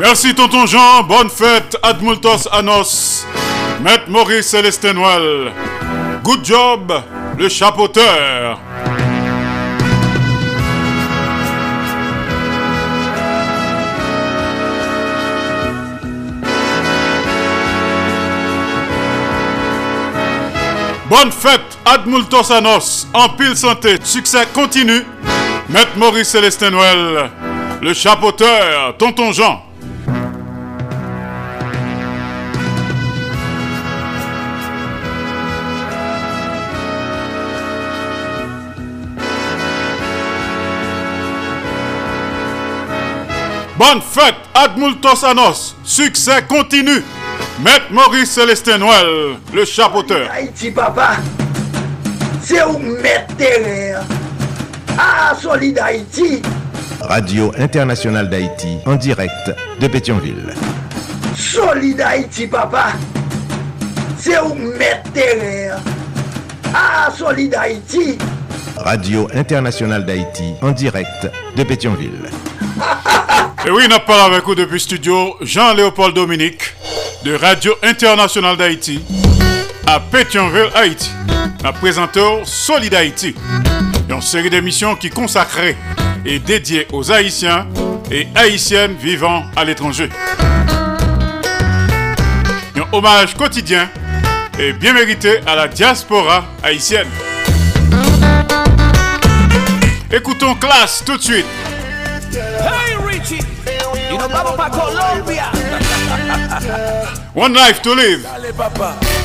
[SPEAKER 5] Merci tonton Jean, bonne fête, Admultos Anos, Maître Maurice Célestin. Good job, le chapeauteur. Bonne fête, Admultos Anos, en pile santé, succès continu. Maître Maurice Célestin Noël, le chapeauteur, tonton Jean. Bonne fête, Admultos Anos. Succès continue. Maître Maurice Célestin Noël, le chapeauteur.
[SPEAKER 2] Haïti, papa, c'est où mettre terre. Ah, Solid Haïti.
[SPEAKER 1] Radio Internationale d'Haïti, en direct de Pétionville.
[SPEAKER 2] Solid Haïti, papa, c'est où mettre terre. Ah, Solid Haïti.
[SPEAKER 1] Radio Internationale d'Haïti, en direct de Pétionville.
[SPEAKER 5] Et oui, nous parlons avec vous depuis studio Jean-Léopold Dominique de Radio Internationale d'Haïti à Pétionville, Haïti. Nous présentons Solid Haïti, une série d'émissions qui consacrée et dédiée aux Haïtiens et Haïtiennes vivant à l'étranger. Un hommage quotidien et bien mérité à la diaspora haïtienne. Écoutons classe tout de suite.
[SPEAKER 16] You know vamos pa Colombia.
[SPEAKER 5] One life to live.
[SPEAKER 16] Dale papá.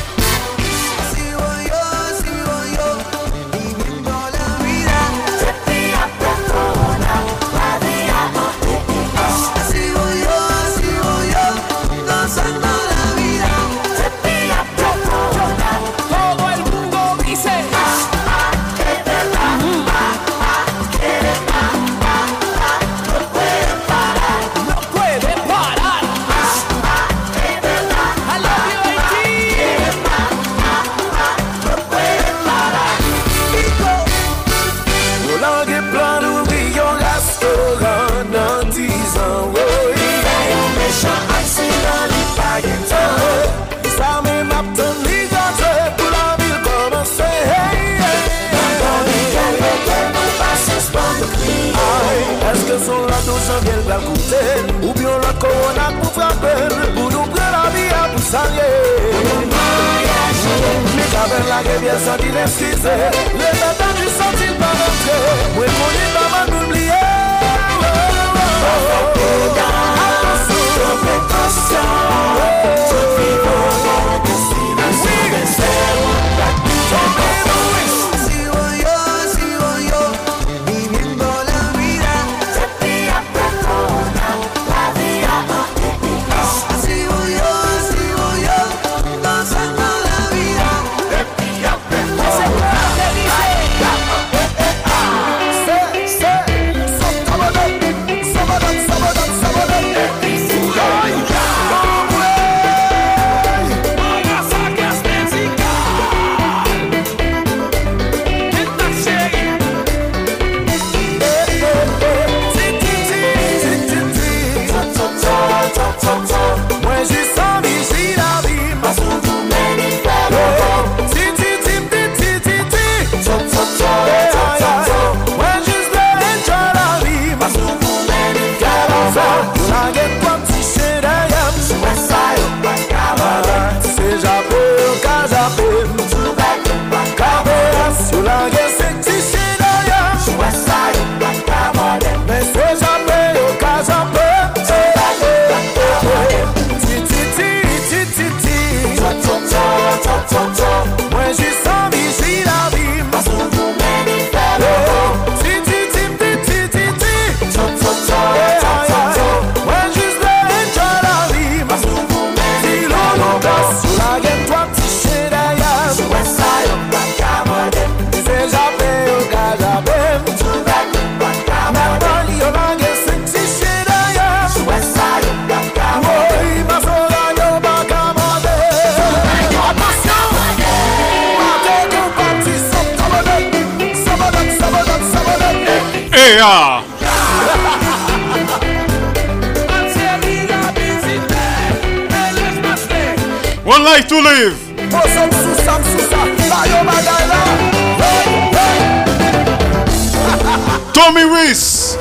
[SPEAKER 28] la gebyen sa di nesize Le tatan di sentil pa rentre Mwen mouni pa man
[SPEAKER 16] oubliye Sa fote dan Sa fote kosyan Eh ah One life to live. Tommy Reese.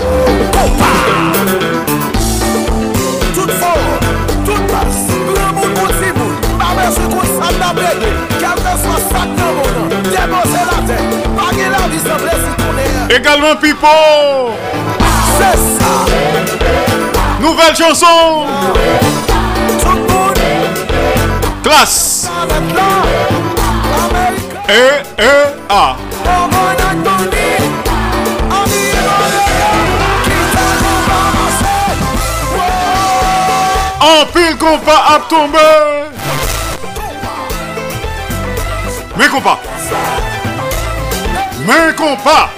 [SPEAKER 16] Également Pipo. Nouvelle chanson. Classe. Eh, eh, ah. En pile compas à tomber. Mais compas. Mais compas.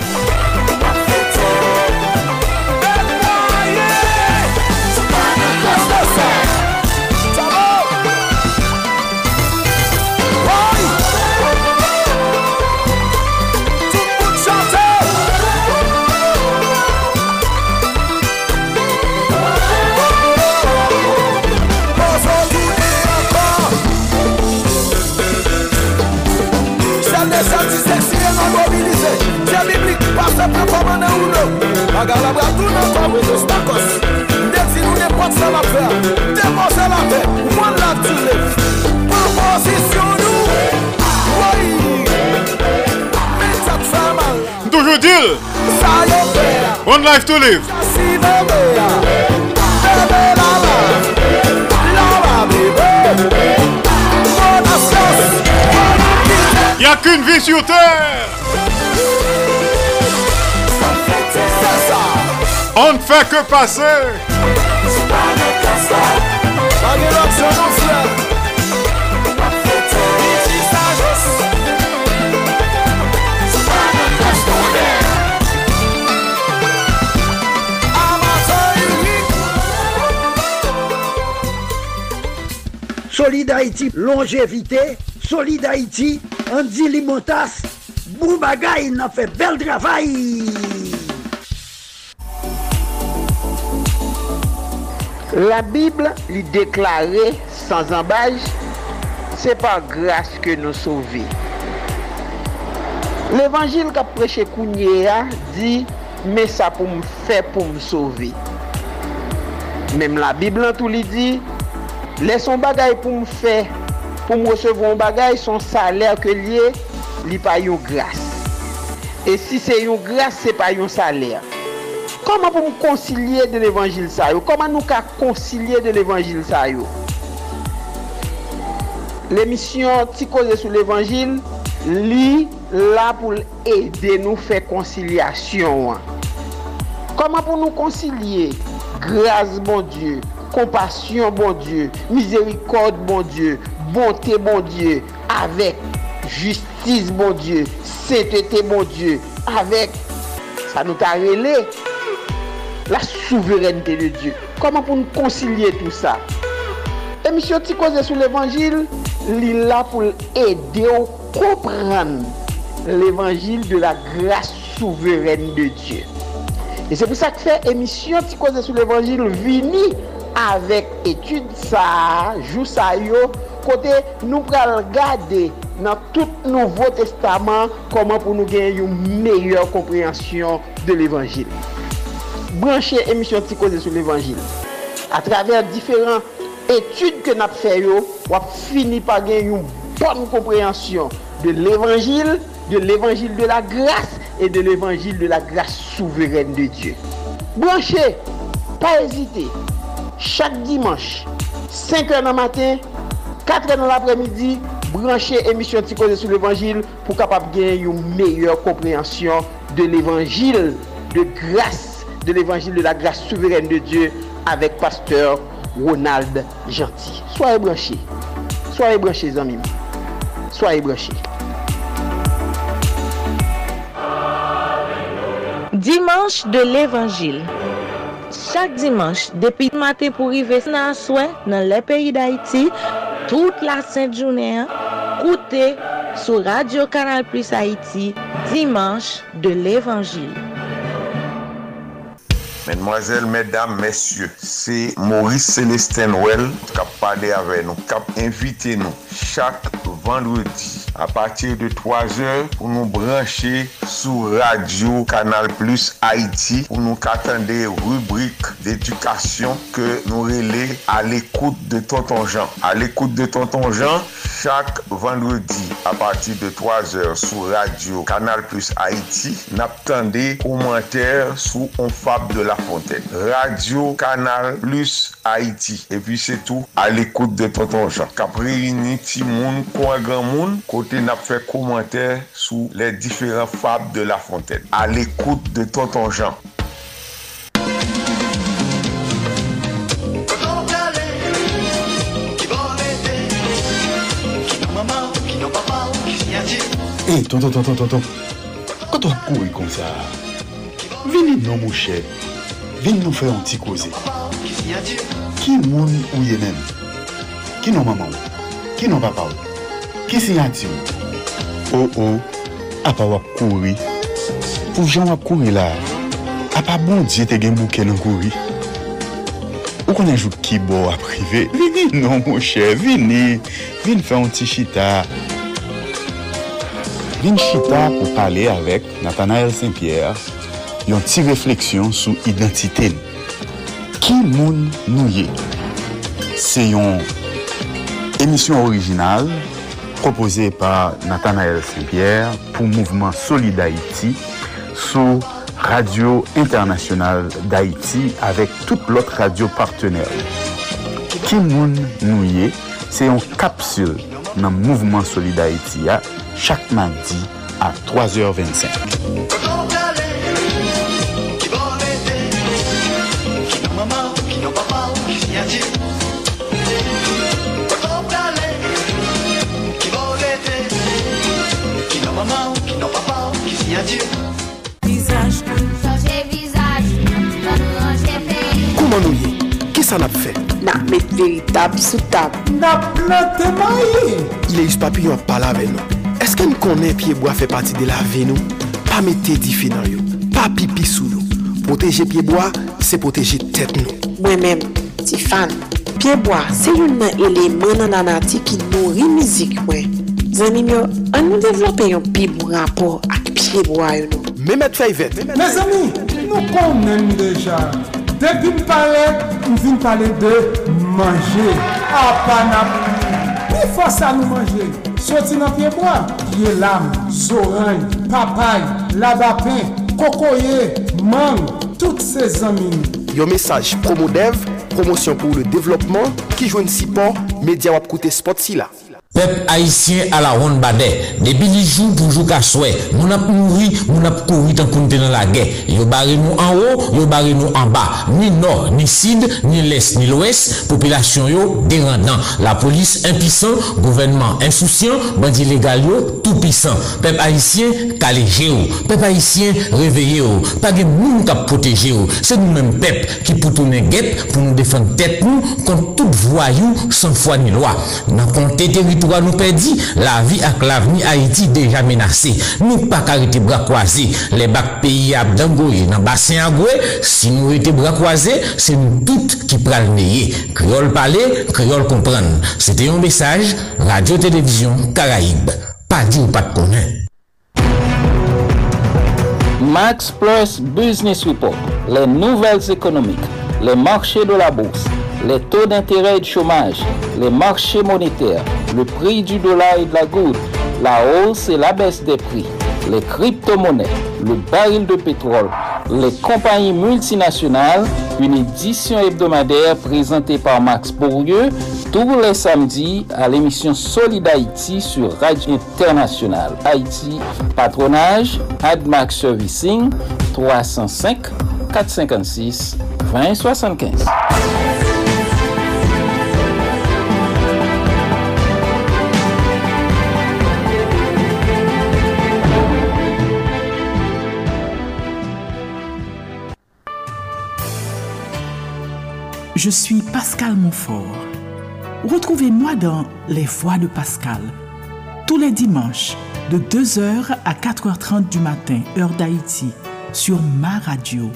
[SPEAKER 5] sepre komane ou nou Baga la bra tou nan pa wou nou stakos. Deti nou nepot se la fe Depot se la fe, mwen la tire Proposisyon nou. Woy. Men sa tse mal.
[SPEAKER 16] Toujou dil.
[SPEAKER 5] Sa yo fe
[SPEAKER 16] One life to live.
[SPEAKER 5] Chasi bebe ya Bebe la la. La la bebe Mwen bon
[SPEAKER 16] bon a chos Mwen a kite Y'a qu'une vie sur terre. On ne fait que passer.
[SPEAKER 29] Solid Haïti, longévité. Solid Haïti, Andy Limotas. Boubagaï, n'a fait bel travail.
[SPEAKER 2] La Bible li deklare sans ambaj, se pa grase ke nou souvi. L'Evangil ka preche kounye a di, me sa pou m fe pou m souvi. Mem la Bible an tou li di, le son bagay pou m fe, pou m resevon bagay, son saler ke liye, li pa yon grase. E si se yon grase, se pa yon saler. Koman pou m konsilye de l'Evangil sa yo? Koman nou ka konsilye de l'Evangil sa yo? L'emisyon ti koze sou l'Evangil, li la pou l'ede nou fe konsilyasyon an. Koman pou nou konsilye? Graze bon Diyo, kompasyon bon Diyo, mizerikode bon Diyo, bonte bon Diyo, avek justice bon Diyo, setete bon Diyo, avek sa nou ta rele. la souverenite de Diyo. Koman pou nou konsilye tout sa? Emisyon ti koze sou l'Evangil, li la pou l'ede ou kompran l'Evangil de la grase souveren de Diyo. E se pou sa k fe emisyon ti koze sou l'Evangil vini avek etude sa, jou sa yo, kote nou pral gade nan tout nouvo testaman koman pou nou gen yon meyor komprensyon de l'Evangil. branché émission qui cause sur l'évangile. À travers différentes études que nous avons fait, on a fini par gagner une bonne compréhension de l'évangile, de l'évangile de la grâce et de l'évangile de la grâce souveraine de Dieu. Branché, pas hésiter. Chaque dimanche, 5h du matin, 4h dans l'après-midi, branché émission Ticose sur l'évangile pour capable gagner une meilleure compréhension de l'évangile de grâce de l'évangile de la grâce souveraine de Dieu avec pasteur Ronald Gentil. Soyez branchés. Soyez branchés, amis. Soyez branchés.
[SPEAKER 15] Dimanche de l'évangile. Chak dimanche, depi matè pou rive nan aswen nan le peyi d'Haïti, tout la sènt jounè an, koute sou Radio Kanal Plus Haïti, dimanche de l'Evangile.
[SPEAKER 7] Mesdemoiselles, mesdames, messieurs, c'est Maurice Célestin Well qui a parlé avec nous, qui a invité nous chaque vendredi à partir de 3 heures pour nous brancher sur Radio Canal Plus Haïti pour nous attendre des rubriques d'éducation que nous relais à l'écoute de Tonton Jean. À l'écoute de Tonton Jean, chaque vendredi à partir de 3 heures sur Radio Canal Plus Haïti, n'attendez commentaires sous On Fab de la Fontaine. Radio Canal Plus Haïti. Et puis c'est tout à l'écoute de Tonton Jean. Cap réuni Timoun, Coin Grand Moun, côté n'a fait commentaire sous les différents fables de la Fontaine. À l'écoute de Tonton Jean.
[SPEAKER 8] Hey, tonton, tonton, tonton. Quand on court comme ça, venez non, mon Vin nou fè yon ti koze. Ki moun ou ye men? Ki nou maman ou? Ki nou papa ou? Ki sinyati ou? Ou oh ou, oh, apa wap kouri. Pou jan wap kouri la, apa bon diye te gen bouke nan kouri. Ou konen jou ki bo wap rive, vini nou mou chè, vini. Vin fè yon ti chita. Vin chita pou pale avèk Nathanael Saint-Pierre. yon ti refleksyon sou identite nou. Ki moun nou ye? Se yon emisyon orijinal propose par Nathanael Saint-Pierre pou Mouvement Soli d'Haïti sou Radio Internationale d'Haïti avek tout lot radio partenèl. Ki moun nou ye? Se yon kapsul nan Mouvement Soli d'Haïti ya chak mandi a 3h25.
[SPEAKER 9] Kouman nou ye? Ki sa nap fe?
[SPEAKER 10] Nap met veritab sou tab.
[SPEAKER 9] Nap plante maye. Le yus papi yon pala ven nou. Eske n konen piyeboa fe pati de la ve nou? Pa mette di fe nan yo. Pa pipi sou nou. Proteje piyeboa, se proteje tet nou.
[SPEAKER 10] Mwen men, ti fan. Piyeboa, se yon nan eleman nan anati ki nou rimizik mwen. Zanim yo, an nou devlope yon piyeboa rapor ak piyeboa yo nou.
[SPEAKER 9] Memet fayvet.
[SPEAKER 11] Me zami, nou konen deja. Depi m pale, m vin pale de manje. Apanap. Pi fosa nou manje. Soti nan piyeboa. Piye lam, zoran, papay, labapen, kokoye, mang, tout se zami nou.
[SPEAKER 9] Yon mesaj promo dev, promosyon pou le devlopman, ki jwen si po, media wap koute spot si la.
[SPEAKER 12] Peuple haïtien à la ronde badet. Depuis les jours pour jouer qu'à souhait. Mon ap mouri, mon ap couru tant qu'on dans la guerre. Yo barré nous en haut, yo barré nous en bas. Ni nord, ni sud, ni l'est, ni l'ouest. Population yo dérendant. La police impuissant, gouvernement insouciant, bandit légal yo tout puissant. Peuple haïtien calégé yo. Peuple haïtien réveillé yo. Pas de moun qui protégé yo. C'est nous-mêmes peuple qui pour tourner guette pour nous défendre tête nous contre tout voyou sans foi ni loi. Dans compter territoire nous perdit, la vie avec l'avenir Haïti déjà menacée. Nous pas arrêter bras croisés. Les bacs pays à Dangoye, dans bassin à si nous étions bras croisés, c'est nous toutes qui prenons le Créole parler, créole comprendre. C'était un message, Radio-Télévision Caraïbe. Pas dit ou pas de connaître.
[SPEAKER 13] Max Plus Business Report, les nouvelles économiques, les marchés de la bourse, les taux d'intérêt et de chômage, les marchés monétaires, le prix du dollar et de la goutte, la hausse et la baisse des prix, les crypto-monnaies, le baril de pétrole, les compagnies multinationales, une édition hebdomadaire présentée par Max Bourdieu tous les samedis à l'émission Solid Haïti sur Radio Internationale. Haïti, patronage, AdMax Servicing, 305 456 2075.
[SPEAKER 14] Je suis Pascal Montfort. Retrouvez-moi dans Les Voix de Pascal, tous les dimanches, de 2h à 4h30 du matin, heure d'Haïti, sur ma radio,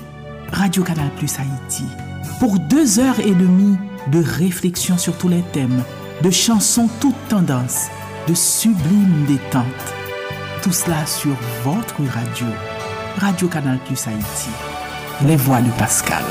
[SPEAKER 14] Radio Canal Plus Haïti. Pour deux heures et demie de réflexion sur tous les thèmes, de chansons toutes tendances, de sublimes détentes. Tout cela sur votre radio, Radio Canal Plus Haïti. Les voix de Pascal.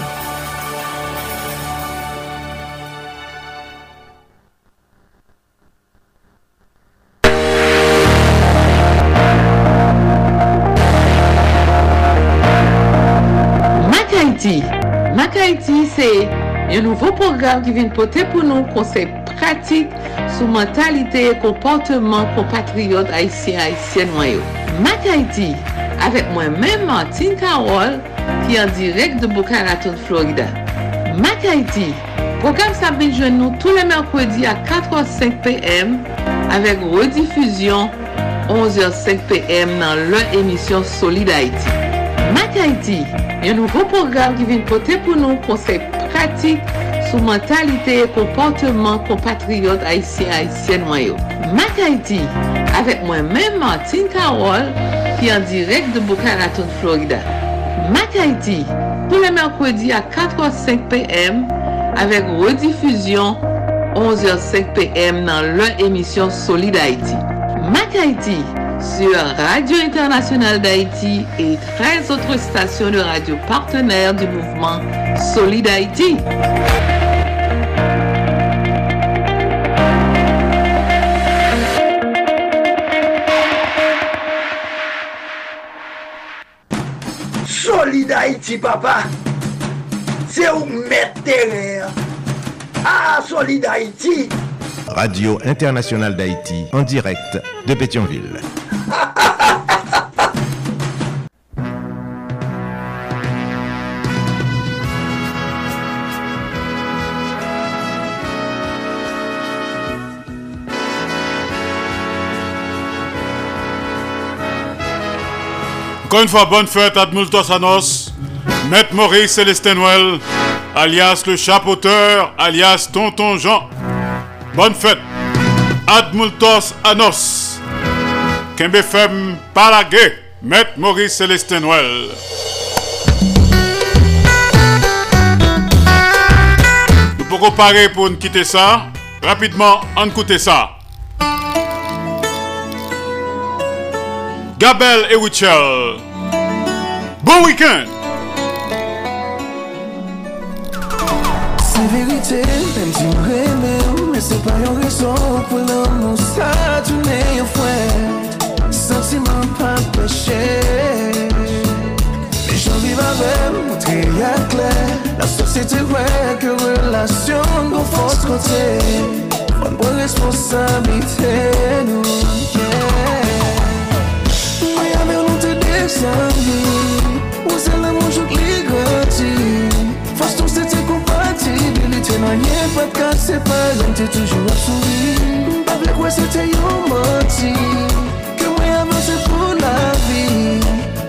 [SPEAKER 30] Haïti, c'est un nouveau programme qui vient porter pour nous conseils pratiques sur mentalité et comportement compatriotes haïtiens haïtiennes noyaux. Mac Haïti, avec moi-même Martine Carole, qui est en direct de Boca Raton, Florida. Mac Haïti, programme ça vient joindre nous tous les mercredis à 4h05 p.m. avec rediffusion 11h05 p.m. dans leur émission Solid Haïti. Mak Haiti, yon nouvo program ki vin pote pou nou konsey pratik sou mentalite e komporteman kompatriot Haitien-Haitien mwayo. Mak Haiti, avek mwen men Martin Karol ki an direk de Bukaraton, Florida. Mak Haiti, pou le merkwedi a 4h05 pm avek redifuzyon 11h05 pm nan lè emisyon Solid Haiti. Mak Haiti, sur Radio Internationale d'Haïti et 13 autres stations de radio partenaires du mouvement Solid Haïti.
[SPEAKER 2] Solid Haïti, papa. C'est où mettre. Ah, Solid Haïti.
[SPEAKER 1] Radio Internationale d'Haïti en direct de Pétionville.
[SPEAKER 5] Encore une fois, bonne fête à Multos Anos, Maître Maurice Célestin Noël, alias le chapeauteur, alias Tonton Jean. Bonne fête. Admultos Anos. Kembe Fem Palagé, Maître Maurice Célestin Noël. Nous pouvons parer pour nous quitter ça. Rapidement, on écoute ça. Gabel et Wichel. Bon week-end!
[SPEAKER 16] Se verite, mèm si mremè, mè se pa yon rezon pou l'an moun sa toune yon fwè. Sentimen pa peche, mè jan viva mèm pou tre yon kle. La sosyete wè ke relasyon kon fos kote, mwen pou responsabite nou. Mè yon mè yon te de sa mi. Ou
[SPEAKER 31] se la moun jout li grati Fos
[SPEAKER 16] ton se te kompati Bilite nan ye pat kat se pa Yon te toujou ap souvi Mpa vle kwe se te yon moti Ke mwen avanse pou la vi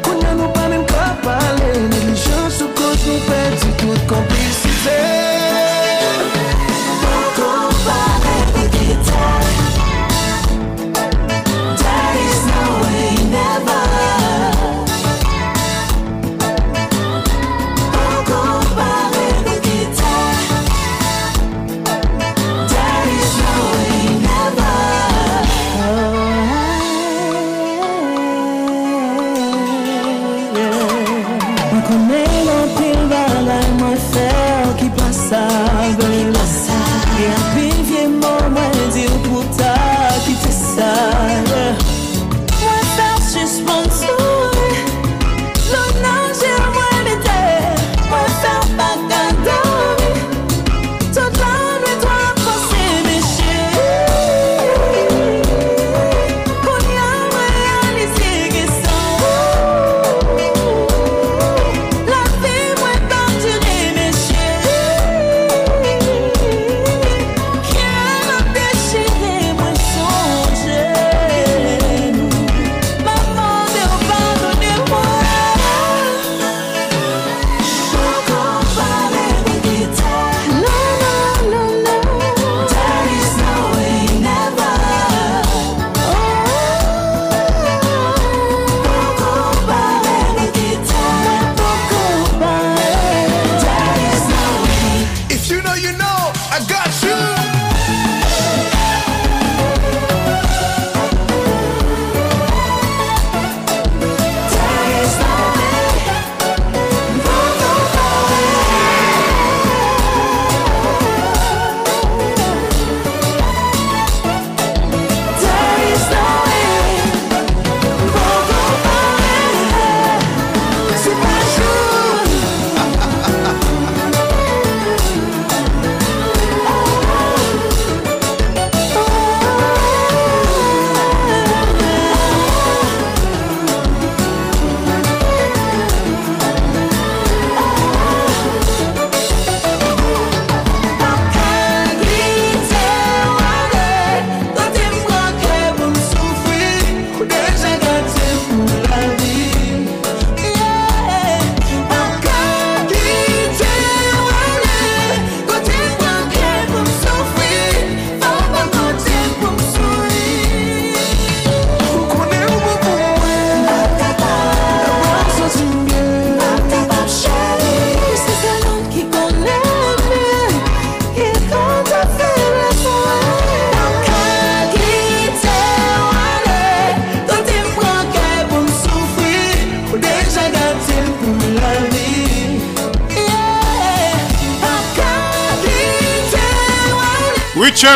[SPEAKER 16] Konya nou panen ka pale Neglijans
[SPEAKER 32] ou kote nou peti
[SPEAKER 5] Tout komplicite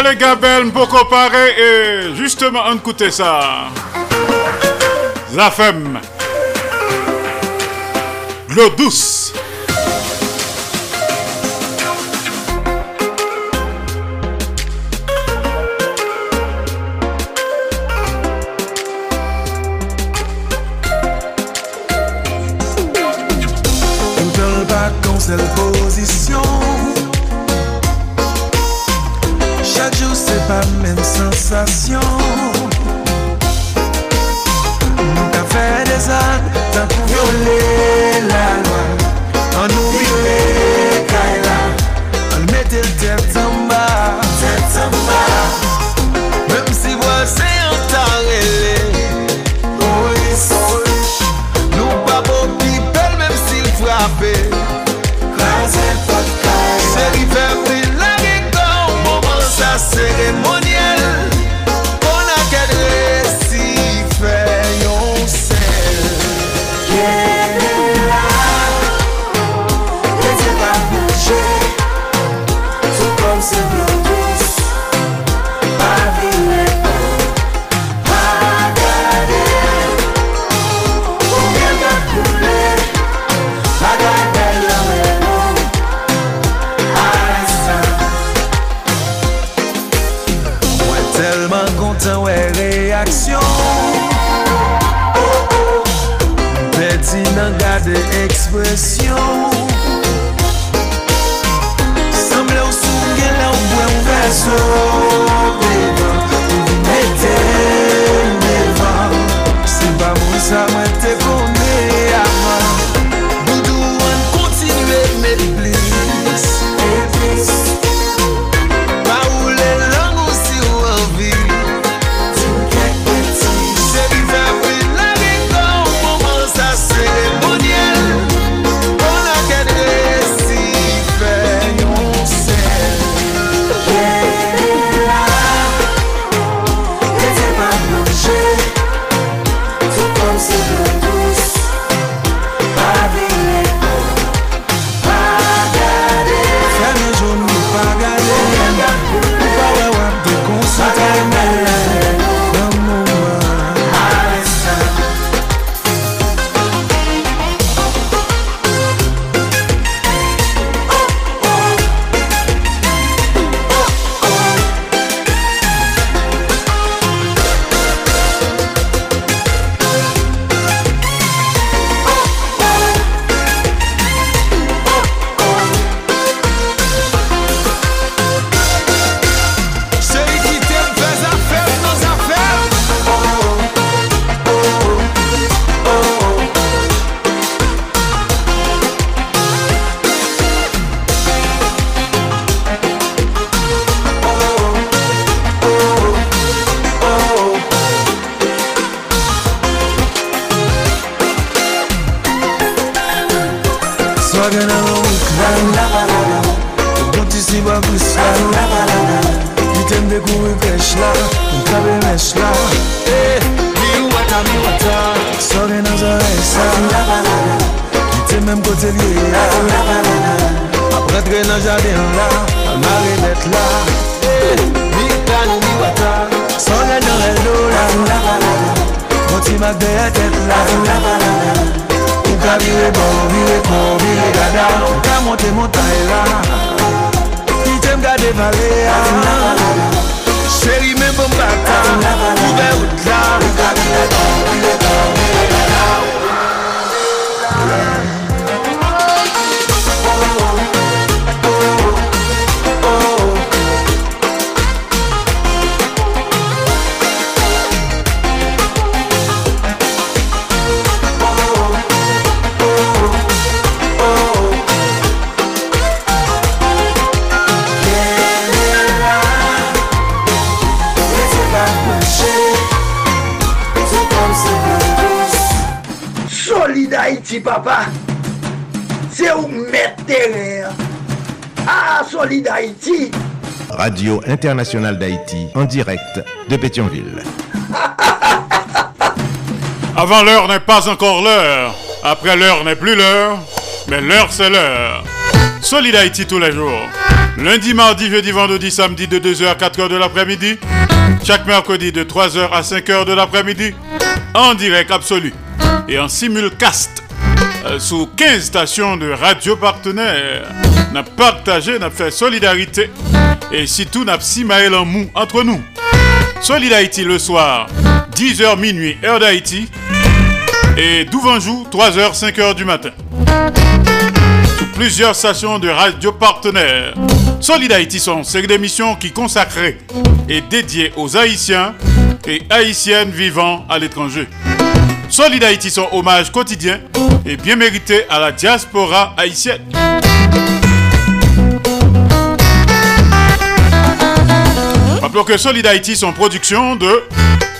[SPEAKER 5] Sénégal, Mpoko Paré et justement, on écoute ça. Zafem. L'eau douce.
[SPEAKER 33] presyon. Samble ou sou gen la ou bwen ou
[SPEAKER 34] veso
[SPEAKER 16] Beba International d'Haïti en direct de Pétionville.
[SPEAKER 5] Avant l'heure n'est pas encore l'heure. Après l'heure n'est plus l'heure. Mais l'heure c'est l'heure. Solid Haïti tous les jours. Lundi, mardi, jeudi, vendredi, samedi de 2h à 4h de l'après-midi. Chaque mercredi de 3h à 5h de l'après-midi. En direct absolu. Et en simulcast. Euh, sous 15 stations de radio partenaires. N'a partagé, n'a fait solidarité. Et surtout, n'a si maël en mou entre nous. Solid Haïti le soir, 10h minuit, heure d'Haïti. Et Douvanjou, 3h, 5h du matin. Sous plusieurs stations de radio partenaires. Solid Haïti sont série d'émissions qui consacrées et dédiées aux Haïtiens et Haïtiennes vivant à l'étranger. Solid Haïti son hommage quotidien et bien mérité à la diaspora haïtienne. Rappelons que Solid Haïti sont production de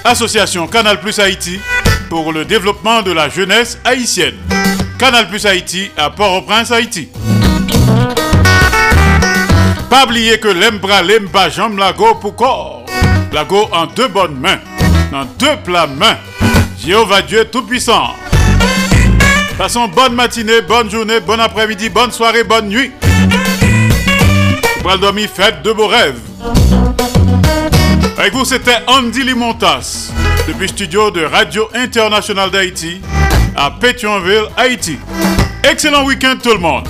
[SPEAKER 5] Association Canal Plus Haïti pour le développement de la jeunesse haïtienne. Canal Plus Haïti à Port-au-Prince, Haïti. Pas oublier que l'embra l'emba jambe lago pour corps. Lago en deux bonnes mains, dans deux plats mains. Jéhovah Dieu Tout-Puissant. Passons bonne matinée, bonne journée, bon après-midi, bonne soirée, bonne nuit. Pour dormir, faites de beaux rêves. Avec vous, c'était Andy Limontas, depuis le studio de Radio Internationale d'Haïti à Pétionville, Haïti. Excellent week-end tout le monde.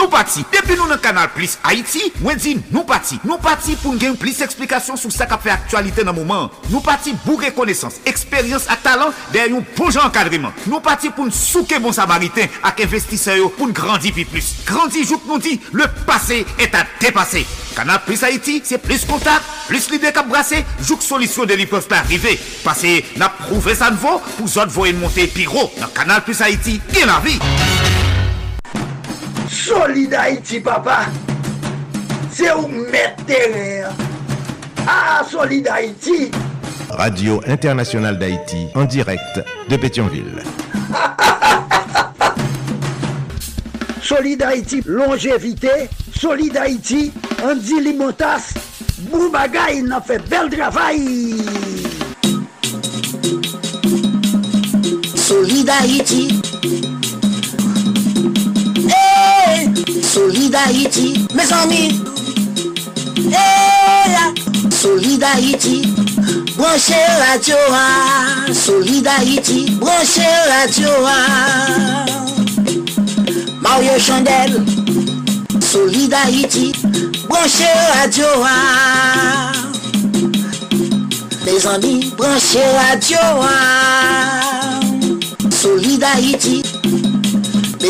[SPEAKER 3] nou pati. Depi nou nan kanal Plus Haiti, mwen di nou pati. Nou pati pou gen plis eksplikasyon sou sa ka fe aktualite nan mouman. Nou pati pou rekonesans, eksperyans ak talant der yon pou jan kadriman. Nou pati pou souke bon samariten ak investiseyo pou grandi pi plus. Grandi jout nou di, le pase et a depase. Kanal Plus Haiti, se plis kontak, plis lide kap brase, jout solisyon de li peuf pa arrive. Pase na prouve sa nvo pou zot voyen monte pi ro. Nan Kanal Plus Haiti, gen la vi.
[SPEAKER 2] Solid Haïti, papa. C'est où mettre terrain. Ah, Solid Haïti.
[SPEAKER 1] Radio Internationale d'Haïti en direct de Pétionville.
[SPEAKER 2] Solid Haïti, longévité. Solid Haïti, Andy Limotas. Boubagaï, n'a fait bel travail.
[SPEAKER 4] Solid Haïti. Solidarity, mes amis. Eh la, Solidarity. Branchez la Dioa. Solidarity, branchez la Dioa. Mario Chandel, Solidarity. Branchez la Dioa. Mes amis, branchez la Dioa. Solidarity.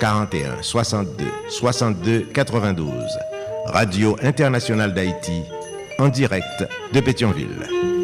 [SPEAKER 1] 41 62 62 92 Radio Internationale d'Haïti en direct de Pétionville.